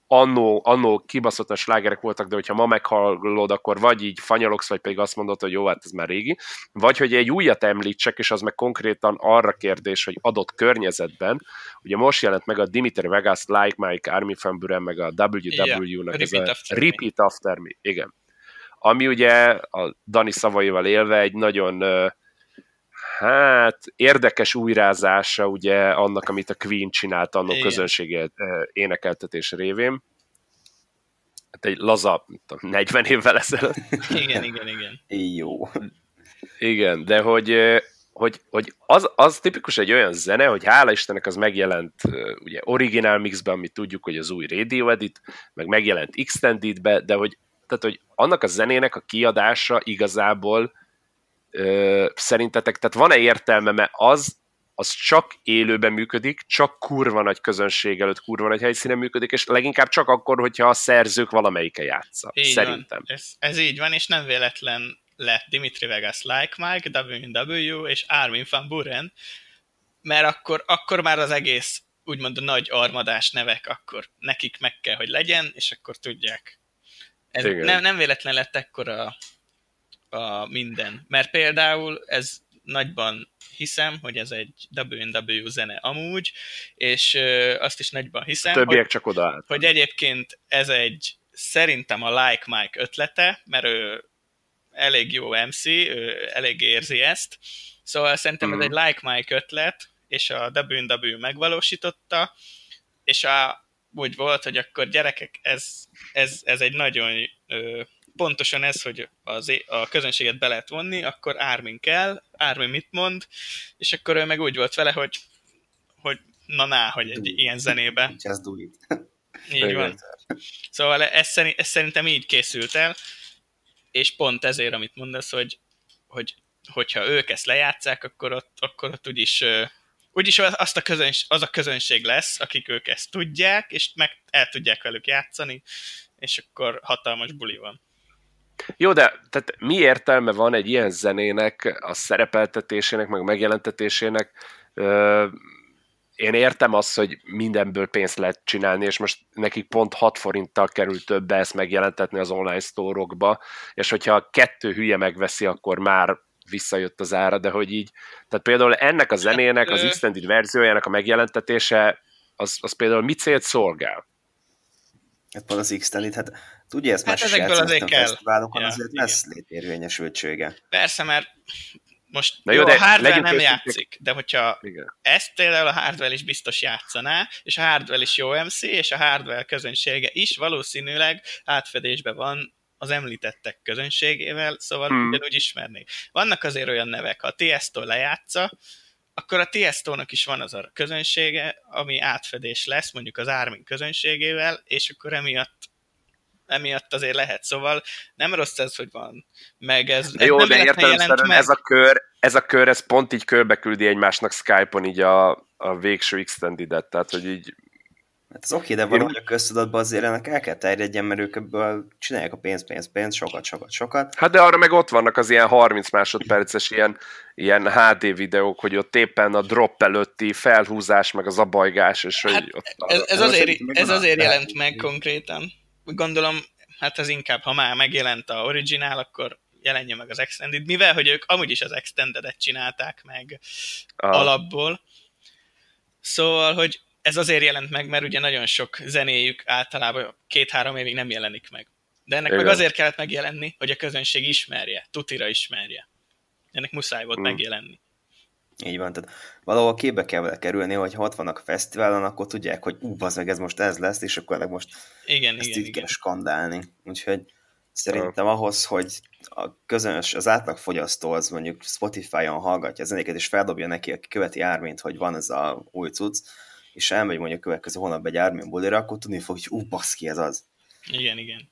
[SPEAKER 1] annó, annó kibaszottan slágerek voltak, de hogyha ma meghallod, akkor vagy így fanyalogsz, vagy pedig azt mondod, hogy jó, hát ez már régi, vagy hogy egy újat említsek, és az meg konkrétan arra kérdés, hogy adott környezetben, ugye most jelent meg a Dimitri Vegas, Like Mike, Armin van Buren, meg a WW-nak yeah, ez a after Repeat After Me, igen. Ami ugye a Dani szavaival élve egy nagyon hát érdekes újrázása ugye annak, amit a Queen csinált annak közönséget énekeltetés révén. Hát egy laza, 40 évvel ezelőtt.
[SPEAKER 2] Igen, igen, igen.
[SPEAKER 3] Jó.
[SPEAKER 1] Igen, de hogy, hogy, hogy az, az tipikus egy olyan zene, hogy hála Istennek az megjelent ugye originál mixben, amit tudjuk, hogy az új Radio Edit, meg megjelent Extendedbe, de hogy, tehát, hogy annak a zenének a kiadása igazából szerintetek, tehát van-e értelme, mert az az csak élőben működik, csak kurva nagy közönség előtt, kurva nagy helyszínen működik, és leginkább csak akkor, hogyha a szerzők valamelyike játsza. Így szerintem.
[SPEAKER 2] Van. Ez, ez így van, és nem véletlen lett Dimitri Vegas Like Mike, WW és Armin van Buren, mert akkor, akkor már az egész úgymond a nagy armadás nevek, akkor nekik meg kell, hogy legyen, és akkor tudják. Ez nem, nem véletlen lett ekkora a minden. Mert például ez nagyban hiszem, hogy ez egy WNW zene amúgy, és ö, azt is nagyban hiszem,
[SPEAKER 1] Többiek
[SPEAKER 2] hogy,
[SPEAKER 1] csak odaállt.
[SPEAKER 2] hogy egyébként ez egy szerintem a Like Mike ötlete, mert ő elég jó MC, ő elég érzi ezt, szóval szerintem mm-hmm. ez mhm. egy Like Mike ötlet, és a WNW megvalósította, és a, úgy volt, hogy akkor gyerekek, ez, ez, ez egy nagyon ö, pontosan ez, hogy az, a közönséget be lehet vonni, akkor Ármin kell, Ármin mit mond, és akkor ő meg úgy volt vele, hogy, hogy na ná, hogy egy do ilyen zenébe.
[SPEAKER 3] Just do it.
[SPEAKER 2] Így van. Szóval ez, szerint, ez szerintem így készült el, és pont ezért, amit mondasz, hogy, hogy hogyha ők ezt lejátszák, akkor ott, akkor ott úgyis, úgyis azt a közöns, az a közönség lesz, akik ők ezt tudják, és meg el tudják velük játszani, és akkor hatalmas buli van.
[SPEAKER 1] Jó, de tehát mi értelme van egy ilyen zenének, a szerepeltetésének, meg a megjelentetésének? Én értem azt, hogy mindenből pénzt lehet csinálni, és most nekik pont 6 forinttal kerül többe ezt megjelentetni az online sztórokba, és hogyha kettő hülye megveszi, akkor már visszajött az ára, de hogy így, tehát például ennek a zenének, az extended verziójának a megjelentetése, az, az például mit célt szolgál?
[SPEAKER 3] Hát pont az x hát tudja ezt hát
[SPEAKER 2] már ezekből azért kell.
[SPEAKER 3] Ja, azért igen. lesz létérvényesültsége.
[SPEAKER 2] Persze, mert most Na jó, jó, de a hardware nem játszik, de hogyha igen. ezt például a hardware is biztos játszaná, és a hardware is jó MC, és a hardware közönsége is valószínűleg átfedésben van az említettek közönségével, szóval hmm. ugyanúgy ismernék. Vannak azért olyan nevek, ha a Tiesto lejátsza, akkor a Tiesto-nak is van az a közönsége, ami átfedés lesz mondjuk az Armin közönségével, és akkor emiatt emiatt azért lehet, szóval nem rossz ez, hogy van. Meg ez,
[SPEAKER 1] ez Jó, de értelemszerűen ez a kör, ez a kör, ez pont így körbe küldi egymásnak Skype-on így a, a végső extended tehát hogy így
[SPEAKER 3] Hát az oké, de valahogy a köztudatban azért ennek el kell terjedjen, mert ők ebből csinálják a pénzt, pénzt, pénzt, sokat, sokat, sokat.
[SPEAKER 1] Hát de arra meg ott vannak az ilyen 30 másodperces ilyen, ilyen HD videók, hogy ott éppen a drop előtti felhúzás, meg az abajgás, és hogy
[SPEAKER 2] hát
[SPEAKER 1] ott...
[SPEAKER 2] Ez, ez azért, ez azért jelent meg konkrétan. Gondolom, hát ez inkább, ha már megjelent a originál, akkor jelenjen meg az Extended, mivel hogy ők amúgy is az Extended-et csinálták meg ah. alapból. Szóval, hogy ez azért jelent meg, mert ugye nagyon sok zenéjük általában két-három évig nem jelenik meg. De ennek Igen. meg azért kellett megjelenni, hogy a közönség ismerje, tutira ismerje. Ennek muszáj volt mm. megjelenni.
[SPEAKER 3] Így van, tehát valahol képbe kell vele kerülni, hogy ha ott vannak a fesztiválon, akkor tudják, hogy ú, meg ez most ez lesz, és akkor meg most
[SPEAKER 2] igen,
[SPEAKER 3] ezt
[SPEAKER 2] igen,
[SPEAKER 3] így
[SPEAKER 2] igen.
[SPEAKER 3] kell skandálni. Úgyhogy szerintem ahhoz, hogy a közöns, az átlagfogyasztó az mondjuk Spotify-on hallgatja a zenéket, és feldobja neki, aki követi Ármint, hogy van ez a új cucc, és elmegy mondjuk a következő hónapban egy Armin bulira, akkor tudni fog, hogy ú, baszki, ez az.
[SPEAKER 2] Igen, igen.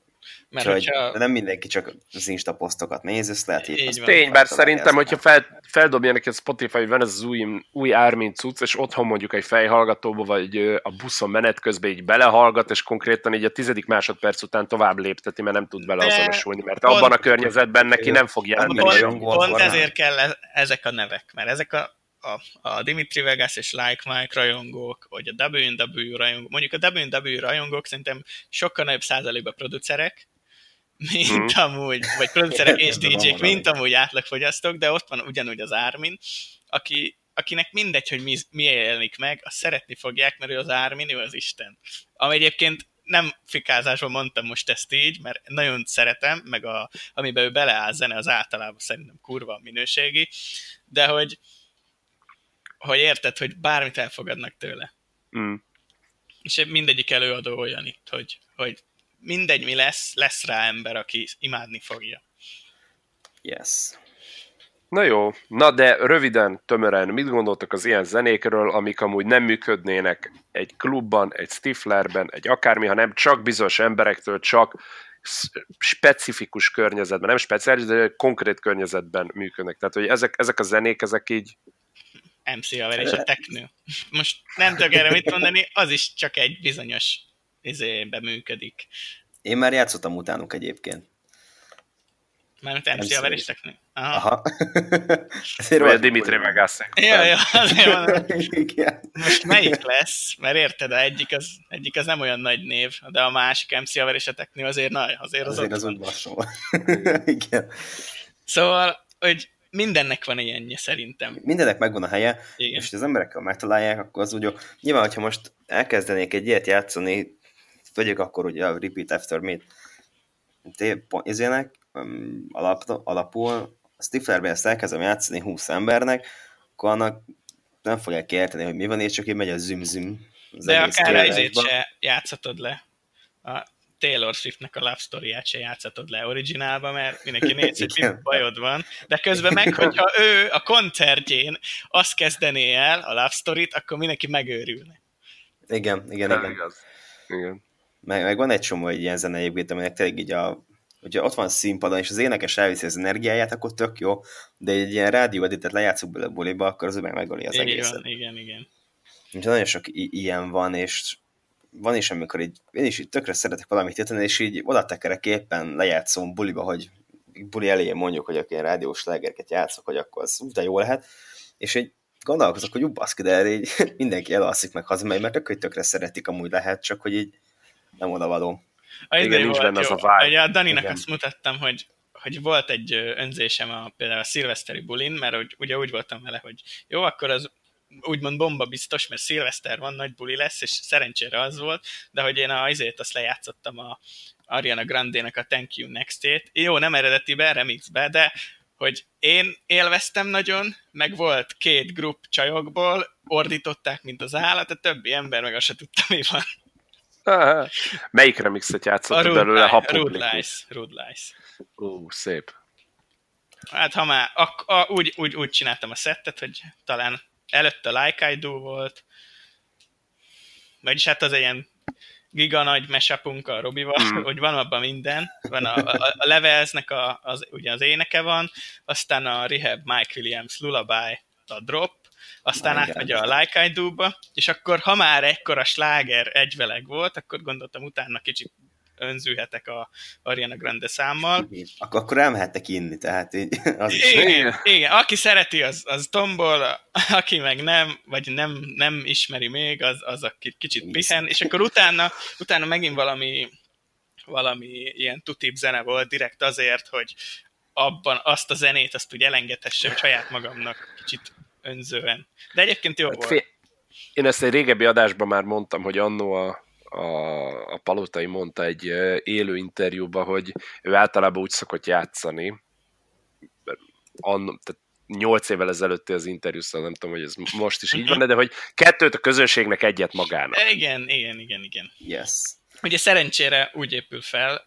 [SPEAKER 3] Mert Úgyhogy, hogyha... De nem mindenki csak az Insta posztokat néz, ezt lehet
[SPEAKER 1] így. Tény, bár szerintem, hogyha fel, feldobja neki a Spotify, hogy van ez az új, új Armin cucc, és otthon mondjuk egy fejhallgatóba, vagy a buszon menet közben így belehallgat, és konkrétan így a tizedik másodperc után tovább lépteti, mert nem tud beleazonosulni, mert pont, abban a környezetben neki nem fog jelenni.
[SPEAKER 2] Pont, pont ezért kell e- ezek a nevek, mert ezek a a, a Dimitri Vegas és Like Mike rajongók, vagy a WNW rajongók, mondjuk a WNW rajongók szerintem sokkal nagyobb százalékban producerek, mint hmm. amúgy, vagy producerek és DJ-k, mint amúgy átlagfogyasztók, de ott van ugyanúgy az Armin, aki, akinek mindegy, hogy mi, mi jelenik meg, azt szeretni fogják, mert ő az Armin, ő az Isten. Ami egyébként nem fikázásban mondtam most ezt így, mert nagyon szeretem, meg a, amiben ő beleáll zene, az általában szerintem kurva minőségi, de hogy, hogy érted, hogy bármit elfogadnak tőle. Mm. És mindegyik előadó olyan itt, hogy, hogy mindegy mi lesz, lesz rá ember, aki imádni fogja.
[SPEAKER 3] Yes.
[SPEAKER 1] Na jó, na de röviden, tömören, mit gondoltak az ilyen zenékről, amik amúgy nem működnének egy klubban, egy stiflerben, egy akármi, hanem csak bizonyos emberektől, csak specifikus környezetben, nem speciális, de konkrét környezetben működnek. Tehát, hogy ezek, ezek a zenék, ezek így
[SPEAKER 2] MC haver és a teknő. Most nem tudok erre mit mondani, az is csak egy bizonyos izébe működik.
[SPEAKER 3] Én már játszottam utánuk egyébként.
[SPEAKER 2] Mármint MC haver és teknő.
[SPEAKER 3] Aha. Aha.
[SPEAKER 1] Ezért Vagy a Dimitri Megászek.
[SPEAKER 2] Ja, ja, azért van. Most melyik lesz? Mert érted, a egyik az, egyik az nem olyan nagy név, de a másik MC haver és a teknő azért nagy, azért az
[SPEAKER 3] azért az úgy Igen.
[SPEAKER 2] Szóval, hogy mindennek van ilyenje szerintem.
[SPEAKER 3] Mindennek megvan a helye, Igen. és az emberekkel megtalálják, akkor az úgy, nyilván, hogyha most elkezdenék egy ilyet játszani, vegyük akkor ugye a Repeat After Me-t, alap, alapul, a Stiflerben ezt elkezdem játszani 20 embernek, akkor annak nem fogják érteni, hogy mi van, és csak így megy a züm-züm.
[SPEAKER 2] De akár ezért se játszhatod le. A Taylor Swiftnek a Love Story-át se játszhatod le originálba, mert mindenki néz, hogy mi bajod van, de közben meg, hogyha ő a koncertjén azt kezdené el, a Love Story-t, akkor mindenki megőrülne.
[SPEAKER 3] Igen, igen, igen.
[SPEAKER 1] Igaz. igen.
[SPEAKER 3] Meg, meg van egy csomó egy ilyen zene egyébként, aminek tényleg így a hogyha ott van színpadon, és az énekes elviszi az energiáját, akkor tök jó, de egy ilyen rádió editet lejátszuk bele a buliba, akkor az meg megöli az
[SPEAKER 2] igen,
[SPEAKER 3] egészet.
[SPEAKER 2] Igen, igen.
[SPEAKER 3] Úgyhogy nagyon sok i- ilyen van, és van is, amikor így, én is így tökre szeretek valamit írtani, és így oda tekerek éppen lejátszom buliba, hogy buli elején mondjuk, hogy ilyen rádiós legerket játszok, hogy akkor az úgy jó lehet, és egy gondolkozok, hogy baszki, de erre így mindenki elalszik meg hazamegy, mert tök, hogy tökre szeretik, amúgy lehet, csak hogy így nem oda való.
[SPEAKER 2] A Igen, nincs benne az a vibe. Ugye a Daninak Igen. azt mutattam, hogy hogy volt egy önzésem a, például a szilveszteri bulin, mert úgy, ugye úgy voltam vele, hogy jó, akkor az úgymond bomba biztos, mert szilveszter van, nagy buli lesz, és szerencsére az volt, de hogy én a, azért azt lejátszottam a Ariana Grande-nek a Thank You Next-ét. Jó, nem eredetibe, remixbe, de hogy én élveztem nagyon, meg volt két grup csajokból, ordították, mint az állat, a többi ember meg azt se tudta, mi van.
[SPEAKER 1] Melyik remixet játszott belőle,
[SPEAKER 2] ha Rude Lies. Rude Lies.
[SPEAKER 1] Ó, szép.
[SPEAKER 2] Hát ha már, ak- a, úgy, úgy, úgy csináltam a szettet, hogy talán előtte a Like I Do volt, vagyis hát az ilyen giga nagy mesapunk a Robival, mm. hogy van abban minden, van a, a, a Levelsnek a, az, ugye az éneke van, aztán a Rehab Mike Williams Lullaby, a Drop, aztán átmegy a Like I Do-ba, és akkor ha már ekkora sláger egyveleg volt, akkor gondoltam utána kicsit önzülhetek a Ariana Grande számmal.
[SPEAKER 3] Akkor, akkor elmehettek inni, tehát így, az
[SPEAKER 2] is. Igen, igen, aki szereti, az, az tombol, aki meg nem, vagy nem, nem ismeri még, az, az a kicsit pihen, és akkor utána, utána megint valami valami ilyen tutib zene volt direkt azért, hogy abban azt a zenét azt úgy elengedhessem saját magamnak kicsit önzően. De egyébként jó hát, volt. Fél,
[SPEAKER 1] én ezt egy régebbi adásban már mondtam, hogy annó a, a, a Palotai mondta egy élő interjúban, hogy ő általában úgy szokott játszani, annó, tehát 8 évvel ezelőtti az interjú, szóval nem tudom, hogy ez most is így van, de hogy kettőt a közönségnek, egyet magának.
[SPEAKER 2] Igen, igen, igen, igen.
[SPEAKER 3] Yes.
[SPEAKER 2] Ugye szerencsére úgy épül fel,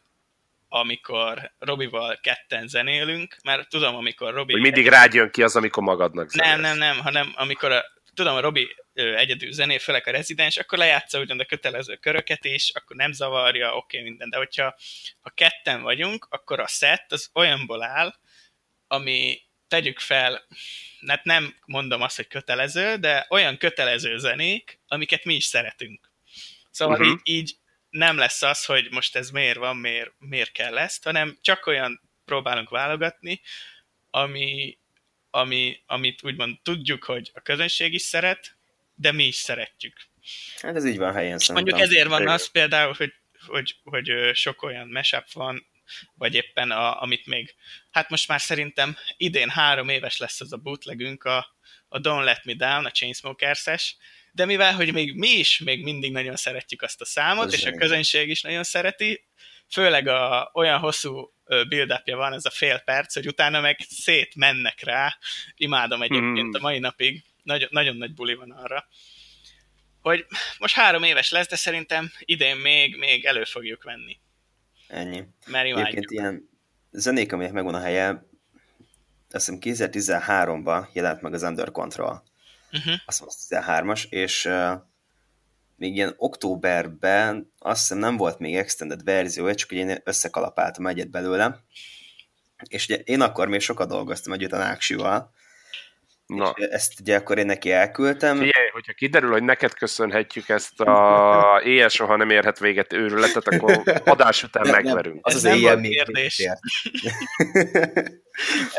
[SPEAKER 2] amikor Robival ketten zenélünk, mert tudom, amikor Robi...
[SPEAKER 1] Hogy mindig rád jön ki az, amikor magadnak zenélsz.
[SPEAKER 2] Nem, nem, nem, hanem amikor a, tudom, a Robi egyedül zenél, főleg a rezidens, akkor lejátsza ugyan a kötelező köröket is, akkor nem zavarja, oké, okay, minden. De hogyha ha ketten vagyunk, akkor a set az olyanból áll, ami tegyük fel, hát nem mondom azt, hogy kötelező, de olyan kötelező zenék, amiket mi is szeretünk. Szóval uh-huh. így, így nem lesz az, hogy most ez miért van, miért, miért kell ezt, hanem csak olyan próbálunk válogatni, ami, ami, amit úgymond tudjuk, hogy a közönség is szeret, de mi is szeretjük.
[SPEAKER 3] Hát ez így van helyen
[SPEAKER 2] És mondjuk ezért van az például, hogy, hogy, hogy sok olyan mashup van, vagy éppen a, amit még, hát most már szerintem idén három éves lesz az a bootlegünk, a, a Don't Let Me Down, a Chainsmokers-es, de mivel, hogy még mi is még mindig nagyon szeretjük azt a számot, ez és a közönség is nagyon szereti, főleg a, olyan hosszú build van, ez a fél perc, hogy utána meg szét mennek rá. Imádom egyébként a mai napig. Nagyon, nagyon nagy buli van arra. Hogy most három éves lesz, de szerintem idén még, még elő fogjuk venni.
[SPEAKER 3] Ennyi.
[SPEAKER 2] Mert imádjuk. Egyébként
[SPEAKER 3] ilyen zenék, aminek megvan a helye, azt hiszem 2013-ban jelent meg az Under Control uh-huh. azt mondom, 13-as, és uh, még ilyen októberben azt hiszem nem volt még extended verzió, csak ugye én összekalapáltam egyet belőle, és ugye én akkor még sokat dolgoztam együtt a Náksival, Na. És ezt ugye akkor én neki elküldtem.
[SPEAKER 1] Figyelj, hogyha kiderül, hogy neked köszönhetjük ezt a éjjel soha nem érhet véget őrületet, akkor adás után nem, megverünk. Nem,
[SPEAKER 2] az ez az nem volt kérdés.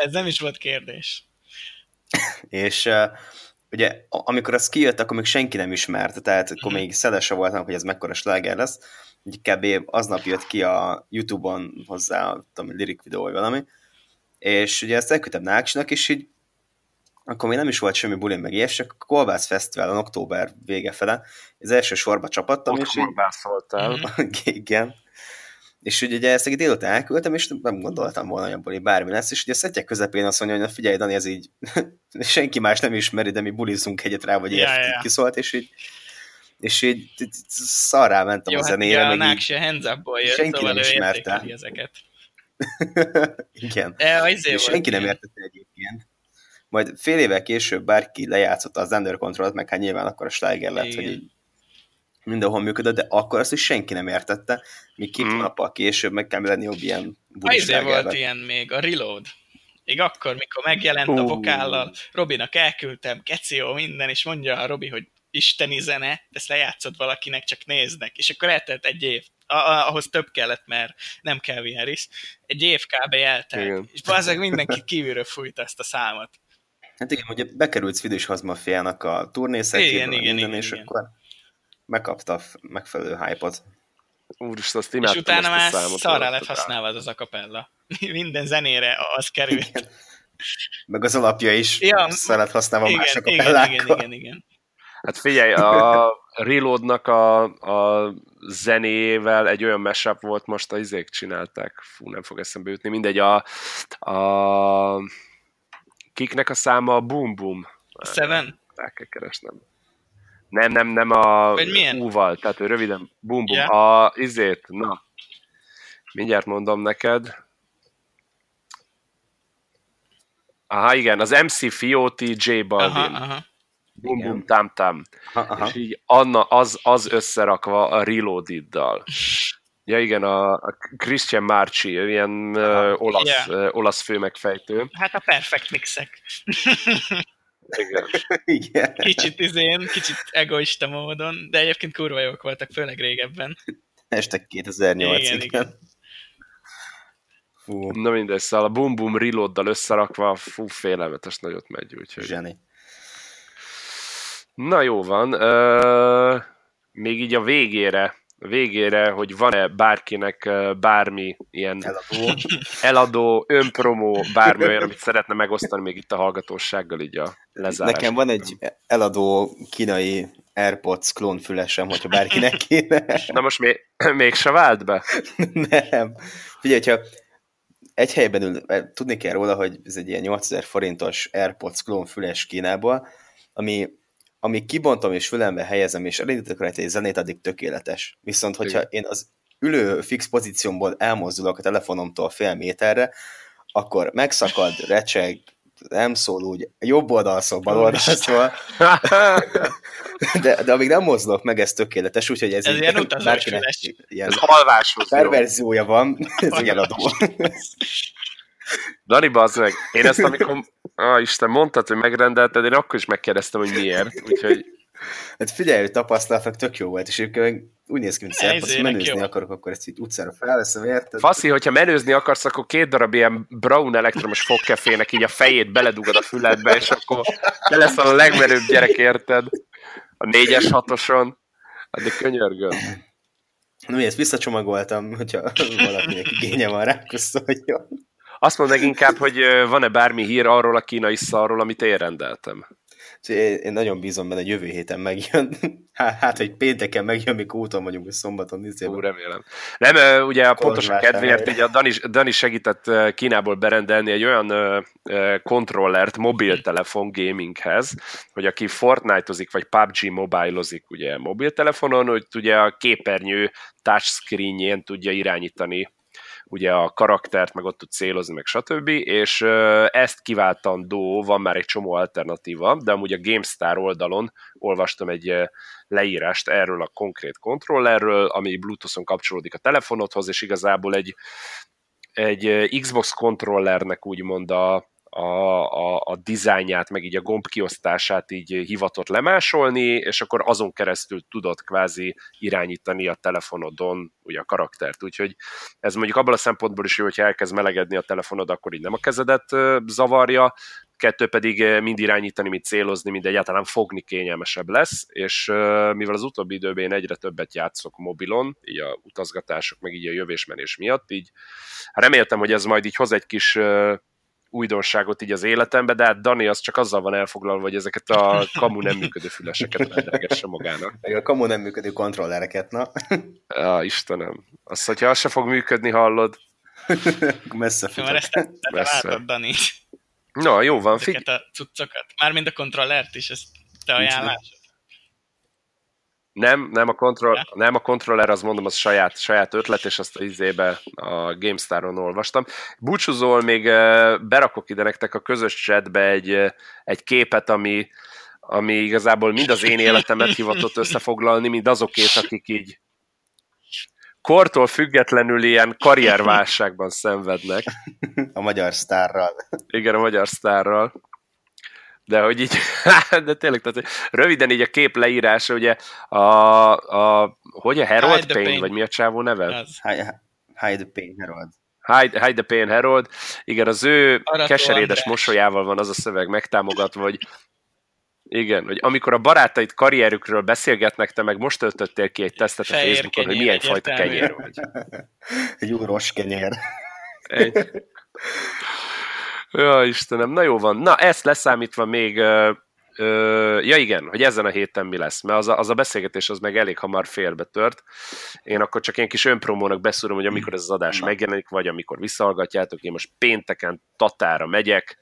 [SPEAKER 2] ez nem is volt kérdés.
[SPEAKER 3] és uh, ugye amikor az kijött, akkor még senki nem ismerte, tehát akkor még szelese voltam, hogy ez mekkora sláger lesz. Kb. aznap jött ki a Youtube-on hozzá, tudom, lirik videó vagy valami, és ugye ezt elküldtem Náksnak, és így akkor még nem is volt semmi bulin meg ilyes, csak a Kolbász Fesztiválon október vége fele, az első sorba csapattam,
[SPEAKER 1] Ott és
[SPEAKER 3] így... Igen. És ugye ezt egy délután elküldtem, és nem gondoltam volna, hogy abból bármi lesz, és ugye a szettek közepén azt mondja, hogy figyelj, Dani, ez így senki más nem ismeri, de mi bulizunk egyet rá, vagy yeah, yeah. kiszólt, és így és így szarrá mentem
[SPEAKER 2] Jó,
[SPEAKER 3] a hát zenére.
[SPEAKER 2] Hát, meg így, a hands jött,
[SPEAKER 3] senki szóval nem ismerte.
[SPEAKER 2] ezeket.
[SPEAKER 3] Igen.
[SPEAKER 2] E,
[SPEAKER 3] és senki nem értette egyébként majd fél évvel később bárki lejátszotta az Under Control-t, meg hát nyilván akkor a Steiger lett, Igen. hogy így mindenhol működött, de akkor azt is senki nem értette, míg két mm. nappal később meg kell lenni jobb ilyen
[SPEAKER 2] Azért volt ilyen még, a Reload. Még akkor, mikor megjelent uh. a vokállal, Robinak elküldtem, Keció, minden, és mondja a Robi, hogy isteni zene, ezt lejátszott valakinek, csak néznek. És akkor eltelt egy év. ahhoz több kellett, mert nem kell Harris. Egy év kb. eltelt. Igen. És bazzeg mindenki kívülről fújt ezt a számot.
[SPEAKER 3] Hát igen, ugye bekerült Swedish Hazmafiának a igen, és igen. akkor megkapta a megfelelő hype-ot.
[SPEAKER 1] Úristen, azt
[SPEAKER 2] És utána már szarrá lett használva az a kapella. Minden zenére az került. Igen.
[SPEAKER 3] Meg az alapja is ja, szar lett használva
[SPEAKER 2] igen,
[SPEAKER 3] mások
[SPEAKER 2] a igen, igen, igen, igen.
[SPEAKER 1] Hát figyelj, a Reloadnak a, a zenével egy olyan mashup volt, most a izék csinálták, fú, nem fog eszembe jutni, mindegy, a, a Kiknek a száma a Boom Boom.
[SPEAKER 2] Seven?
[SPEAKER 1] Rá kell keresnem. Nem, nem, nem a U-val, tehát ő röviden Boom Boom. Yeah. A izét, na, mindjárt mondom neked. Aha, igen, az MC Fioti, J Balvin. Aha, igen. Boom Tam Tam. Aha. És így Anna, az, az összerakva a Reloaded-dal. Ja igen, a, a Christian Marci, ilyen uh, olasz, yeah. uh, olasz főmegfejtő.
[SPEAKER 2] Hát a perfect mixek.
[SPEAKER 1] igen.
[SPEAKER 3] igen.
[SPEAKER 2] Kicsit izén, kicsit egoista módon, de egyébként kurva jók voltak, főleg régebben.
[SPEAKER 3] Este 2008 igen, igen.
[SPEAKER 1] Fú. Na mindegy, szóval a Boom Boom reload összerakva, fú, félelmetes nagyot megy, úgyhogy...
[SPEAKER 3] Zseni.
[SPEAKER 1] Na jó van, uh, még így a végére végére, hogy van-e bárkinek bármi ilyen eladó, eladó önpromó, bármi olyan, amit szeretne megosztani még itt a hallgatósággal így a lezárás.
[SPEAKER 3] Nekem van egy eladó kínai AirPods klónfülesem, hogyha bárkinek kéne.
[SPEAKER 1] Na most még, még se vált be?
[SPEAKER 3] Nem. Figyelj, hogyha egy helyben ül, tudni kell róla, hogy ez egy ilyen 8000 forintos AirPods klónfüles Kínából, ami amíg kibontom és fülembe helyezem, és elindítok rajta egy zenét, addig tökéletes. Viszont, hogyha Igen. én az ülő fix pozíciómból elmozdulok a telefonomtól fél méterre, akkor megszakad, recseg, nem szól úgy, jobb oldalszól, bal oldalszól. de, de amíg nem mozdulok meg, ez tökéletes, úgyhogy ez,
[SPEAKER 2] ez így, ilyen bárkinek
[SPEAKER 1] ilyen ez alváshoz
[SPEAKER 3] perverziója van, ez ilyen adó.
[SPEAKER 1] Dani, bazd meg, én ezt amikor, ah, Isten, mondtad, hogy megrendelted, én akkor is megkérdeztem, hogy miért, úgyhogy...
[SPEAKER 3] Hát figyelj, hogy tapasztalatok tök jó volt, és ők úgy néz ki, mint szerb, ha menőzni jó. akarok, akkor ezt így utcára felveszem, érted?
[SPEAKER 1] Faszi, hogyha menőzni akarsz, akkor két darab ilyen brown elektromos fogkefének így a fejét beledugod a füledbe, és akkor te lesz a legmenőbb gyerek, érted? A négyes hatoson. Addig könyörgöm.
[SPEAKER 3] Na mi, ezt visszacsomagoltam, hogyha valakinek igénye van rá, köszönjön.
[SPEAKER 1] Azt mondd meg inkább, hogy van-e bármi hír arról a kínai szarról, amit én rendeltem.
[SPEAKER 3] Én nagyon bízom benne, hogy jövő héten megjön. Hát, hogy pénteken megjön, mikor úton vagyunk, hogy szombaton.
[SPEAKER 1] Ú, remélem. Nem, ugye a pontosan kedvéért, ugye a Dani, Dani segített Kínából berendelni egy olyan kontrollert mobiltelefon gaminghez, hogy aki Fortnite-ozik, vagy PUBG mobilozik ugye mobiltelefonon, hogy ugye a képernyő touchscreenjén tudja irányítani ugye a karaktert, meg ott tud célozni, meg stb. És ezt kiváltandó, van már egy csomó alternatíva, de amúgy a GameStar oldalon olvastam egy leírást erről a konkrét kontrollerről, ami Bluetooth-on kapcsolódik a telefonodhoz, és igazából egy, egy Xbox kontrollernek úgymond a, a, a, a dizájnját, meg így a gomb kiosztását így hivatott lemásolni, és akkor azon keresztül tudod kvázi irányítani a telefonodon ugye a karaktert. Úgyhogy ez mondjuk abban a szempontból is jó, hogyha elkezd melegedni a telefonod, akkor így nem a kezedet zavarja, kettő pedig mind irányítani, mind célozni, mind egyáltalán fogni kényelmesebb lesz, és mivel az utóbbi időben én egyre többet játszok mobilon, így a utazgatások, meg így a jövésmenés miatt, így reméltem, hogy ez majd így hoz egy kis újdonságot így az életembe, de hát Dani az csak azzal van elfoglalva, hogy ezeket a kamu nem működő füleseket rendelgesse magának.
[SPEAKER 3] Meg a kamu nem működő kontrollereket, na.
[SPEAKER 1] Ja, Istenem. Azt, hogyha az se fog működni, hallod.
[SPEAKER 3] Messze
[SPEAKER 2] futott. Mert ezt te, te Messze. Dani.
[SPEAKER 1] No, jó van.
[SPEAKER 2] Ezeket a cuccokat. Mármint a kontrollert is, ez te ajánlás.
[SPEAKER 1] Nem, nem a, kontroll, nem a kontroller, az mondom, az saját, saját ötlet, és azt az izébe a GameStar-on olvastam. Búcsúzol, még berakok ide nektek a közös chatbe egy, egy képet, ami, ami igazából mind az én életemet hivatott összefoglalni, mind azokét, akik így kortól függetlenül ilyen karrierválságban szenvednek.
[SPEAKER 3] A magyar sztárral.
[SPEAKER 1] Igen, a magyar sztárral de hogy így, de tényleg, tehát röviden így a kép leírása, ugye a, a hogy a Harold Payne, pain. vagy mi a csávó neve?
[SPEAKER 3] Hide, Hide the Pain Harold.
[SPEAKER 1] Hide, Hide the Pain Harold. Igen, az ő Arató keserédes András. mosolyával van az a szöveg megtámogatva, hogy igen, hogy amikor a barátaid karrierükről beszélgetnek, te meg most töltöttél ki egy tesztet a Facebookon, hogy milyen fajta kenyér vagy.
[SPEAKER 3] egy úros kenyér.
[SPEAKER 1] Egy. Ja, Istenem, na jó van. Na, ezt leszámítva még, ö, ö, ja igen, hogy ezen a héten mi lesz, mert az a, az a beszélgetés az meg elég hamar félbe tört. Én akkor csak ilyen kis önpromónak beszúrom, hogy amikor ez az adás megjelenik, vagy amikor visszahallgatjátok, én most pénteken Tatára megyek,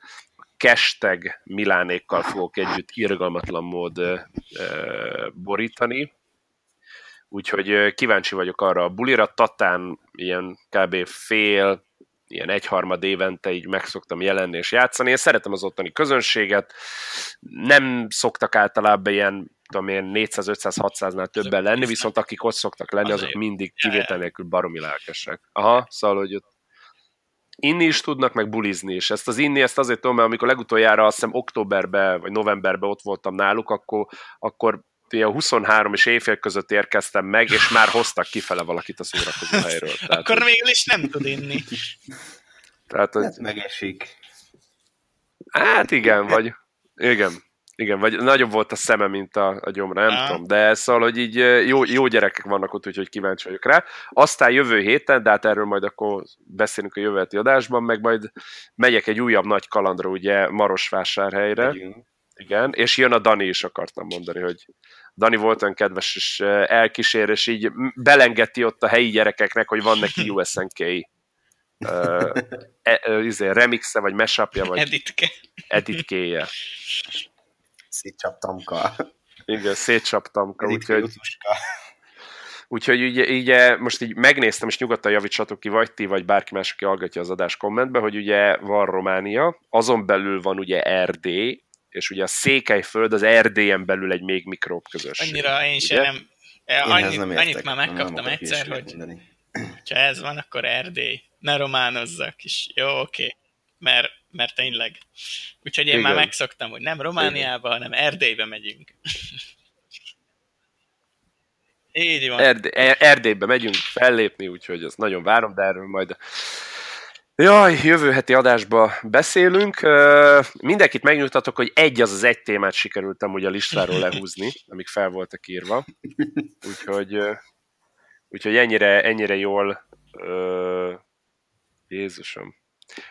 [SPEAKER 1] Kesteg Milánékkal fogok együtt irgalmatlan mód ö, borítani, úgyhogy kíváncsi vagyok arra a bulira. Tatán ilyen kb. fél, ilyen egyharmad évente így meg szoktam jelenni és játszani. Én szeretem az ottani közönséget, nem szoktak általában ilyen tudom én, 400-500-600-nál többen lenni, viszont akik ott szoktak lenni, azok mindig kivétel nélkül baromi lelkesek. Aha, szóval, hogy ott inni is tudnak, meg bulizni is. Ezt az inni, ezt azért tudom, mert amikor legutoljára azt hiszem októberben vagy novemberben ott voltam náluk, akkor, akkor ilyen 23 és éjfél között érkeztem meg, és már hoztak kifele valakit a szórakozó helyről.
[SPEAKER 2] Tehát, Akkor végül is nem tud inni.
[SPEAKER 3] Tehát, hogy... Hát megesik.
[SPEAKER 1] Hát igen, vagy igen, igen, vagy nagyobb volt a szeme, mint a, a gyomra, nem ah. tudom, de szóval, hogy így jó, jó gyerekek vannak ott, úgyhogy kíváncsi vagyok rá. Aztán jövő héten, de hát erről majd akkor beszélünk a jövő adásban, meg majd megyek egy újabb nagy kalandra, ugye Marosvásárhelyre. Megyünk. Igen, és jön a Dani is akartam mondani, hogy Dani volt olyan kedves és elkísér, és így belengeti ott a helyi gyerekeknek, hogy van neki USNK uh, e, izé, remixe, vagy mashupja, vagy
[SPEAKER 2] editke.
[SPEAKER 1] editkéje.
[SPEAKER 3] Szétcsaptamka.
[SPEAKER 1] Igen, szétcsaptamka, úgyhogy... Úgyhogy így, így, most így megnéztem, és nyugodtan javítsatok ki, vagy ti, vagy bárki más, aki hallgatja az adás kommentbe, hogy ugye van Románia, azon belül van ugye Erdély, és ugye a Székelyföld az Erdélyen belül egy még mikróbb közösség.
[SPEAKER 2] Annyira én sem nem, annyi, nem annyit már megkaptam nem egyszer, hogy ha ez van, akkor Erdély. Ne románozzak is. Jó, oké. Okay. Mert, mert tényleg. Úgyhogy én Igen. már megszoktam, hogy nem Romániába, hanem Erdélybe megyünk. Így van.
[SPEAKER 1] Erdé- Erdélybe megyünk fellépni, úgyhogy azt nagyon várom, de erről majd Jaj, jövő heti adásba beszélünk. Mindenkit megnyugtatok, hogy egy az az egy témát sikerült amúgy a listáról lehúzni, amik fel voltak írva. Úgyhogy, úgyhogy ennyire, ennyire jól... Jézusom.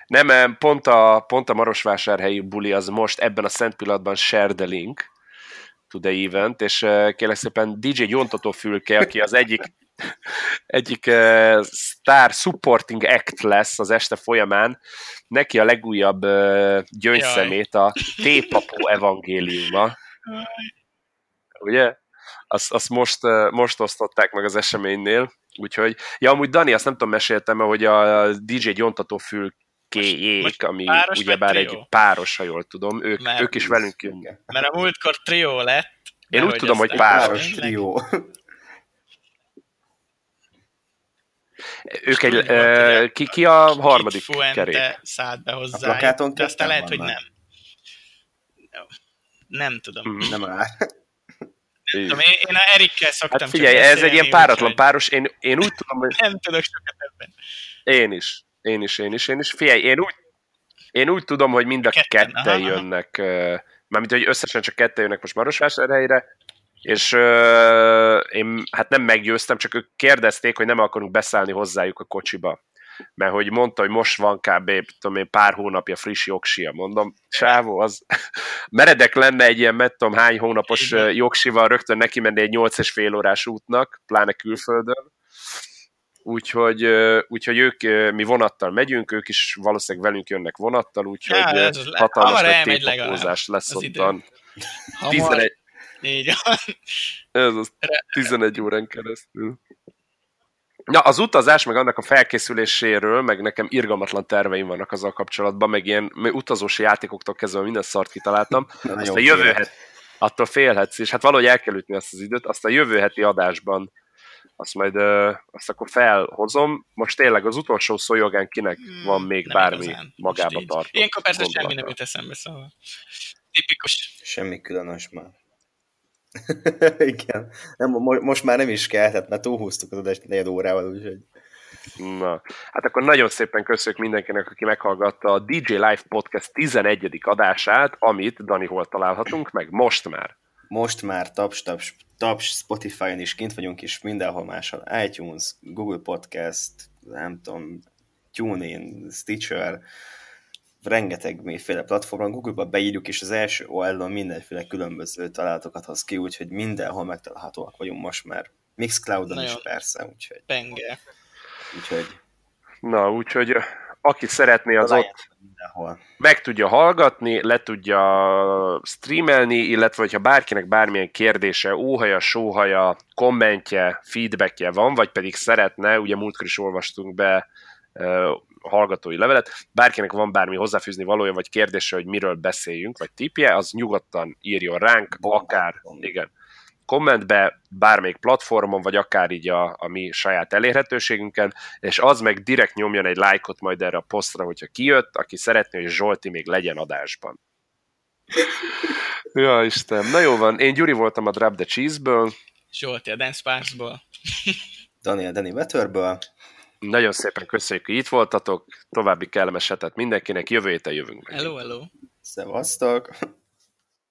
[SPEAKER 1] Nem, pont a, pont a Marosvásárhelyi buli az most ebben a szent pillanatban share the link to the event, és kérlek szépen DJ Gyontató Fülke, aki az egyik egyik uh, star supporting act lesz az este folyamán, neki a legújabb uh, gyöngyszemét a T-papó evangéliuma. Ugye? Azt, azt most, uh, most osztották meg az eseménynél, úgyhogy, ja, amúgy Dani, azt nem tudom, meséltem, hogy a DJ gyontató fül kéjék, ami ugyebár egy páros, ha jól tudom, ők, mert, ők is velünk jönnek.
[SPEAKER 2] Mert a múltkor trió lett.
[SPEAKER 1] Én úgy tudom, hogy páros.
[SPEAKER 3] Trió.
[SPEAKER 1] Ők egy, e, ki, ki a harmadik kerék?
[SPEAKER 2] szállt be hozzá, de aztán lehet, hogy nem. Nem tudom.
[SPEAKER 3] Mm, nem áll.
[SPEAKER 2] Tudom, én, én a Erikkel szoktam
[SPEAKER 1] hát figyelj, ez egy ilyen páratlan páros, én, én úgy tudom, hogy...
[SPEAKER 2] Nem tudok sokat ebben.
[SPEAKER 1] Én is, én is, én is, én is. Figyelj, én úgy, én úgy tudom, hogy mind a ketten, ketten jönnek, mármint, hogy összesen csak ketten jönnek most Marosvásárhelyre, és uh, én hát nem meggyőztem, csak ők kérdezték, hogy nem akarunk beszállni hozzájuk a kocsiba. Mert hogy mondta, hogy most van kb. Tudom én, pár hónapja friss jogsia. Mondom, sávó, az meredek lenne egy ilyen, met tudom, hány hónapos jogsival rögtön neki menni egy 8 és fél órás útnak, pláne külföldön. Úgyhogy, úgyhogy ők, mi vonattal megyünk, ők is valószínűleg velünk jönnek vonattal, úgyhogy ja, hatalmas nagy tépapózás lesz ottan. 11,
[SPEAKER 2] így van.
[SPEAKER 1] Ez az 11 órán keresztül. Na, az utazás, meg annak a felkészüléséről, meg nekem irgalmatlan terveim vannak azzal kapcsolatban, meg ilyen utazós játékoktól kezdve minden szart kitaláltam. Azt a jövő het, attól félhetsz, és hát valahogy el kell ütni azt az időt, azt a jövő heti adásban azt majd ö, azt akkor felhozom. Most tényleg az utolsó szó jogán kinek hmm, van még bármi igazán. magába tart.
[SPEAKER 2] Ilyenkor persze semmi nem jut eszembe, szóval tipikus.
[SPEAKER 3] Semmi különös már. Igen. Nem, most már nem is kell, tehát már túlhúztuk az adást negyed órával, úgyhogy...
[SPEAKER 1] Na, hát akkor nagyon szépen köszönjük mindenkinek, aki meghallgatta a DJ Live Podcast 11. adását, amit Dani hol találhatunk meg most már.
[SPEAKER 3] Most már taps, taps, taps Spotify-on is kint vagyunk, és mindenhol máshol. iTunes, Google Podcast, nem tudom, TuneIn, Stitcher, rengeteg mélyféle platformon, Google-ba beírjuk, és az első oldalon mindenféle különböző találatokat hoz ki, úgyhogy mindenhol megtalálhatóak vagyunk most már. Mixcloud-on is persze, úgyhogy.
[SPEAKER 2] Penge.
[SPEAKER 3] Úgyhogy.
[SPEAKER 1] Na, úgyhogy aki szeretné, az, az ott mindenhol. meg tudja hallgatni, le tudja streamelni, illetve hogyha bárkinek bármilyen kérdése, óhaja, sóhaja, kommentje, feedbackje van, vagy pedig szeretne, ugye múltkor is olvastunk be hallgatói levelet. Bárkinek van bármi hozzáfűzni valója, vagy kérdése, hogy miről beszéljünk, vagy tipje, az nyugodtan írjon ránk, akár, igen, kommentbe, bármelyik platformon, vagy akár így a, a mi saját elérhetőségünken, és az meg direkt nyomjon egy lájkot majd erre a posztra, hogyha kijött, aki szeretné, hogy Zsolti még legyen adásban. ja, Isten. Na jó van, én Gyuri voltam a Drop the Cheese-ből.
[SPEAKER 2] Zsolti a Dance Parks-ból.
[SPEAKER 3] Daniel Danny Vetterből.
[SPEAKER 1] Nagyon szépen köszönjük, hogy itt voltatok. További kellemes hetet mindenkinek. Jövő héten jövünk.
[SPEAKER 2] Hello, hello.
[SPEAKER 3] Szevasztok.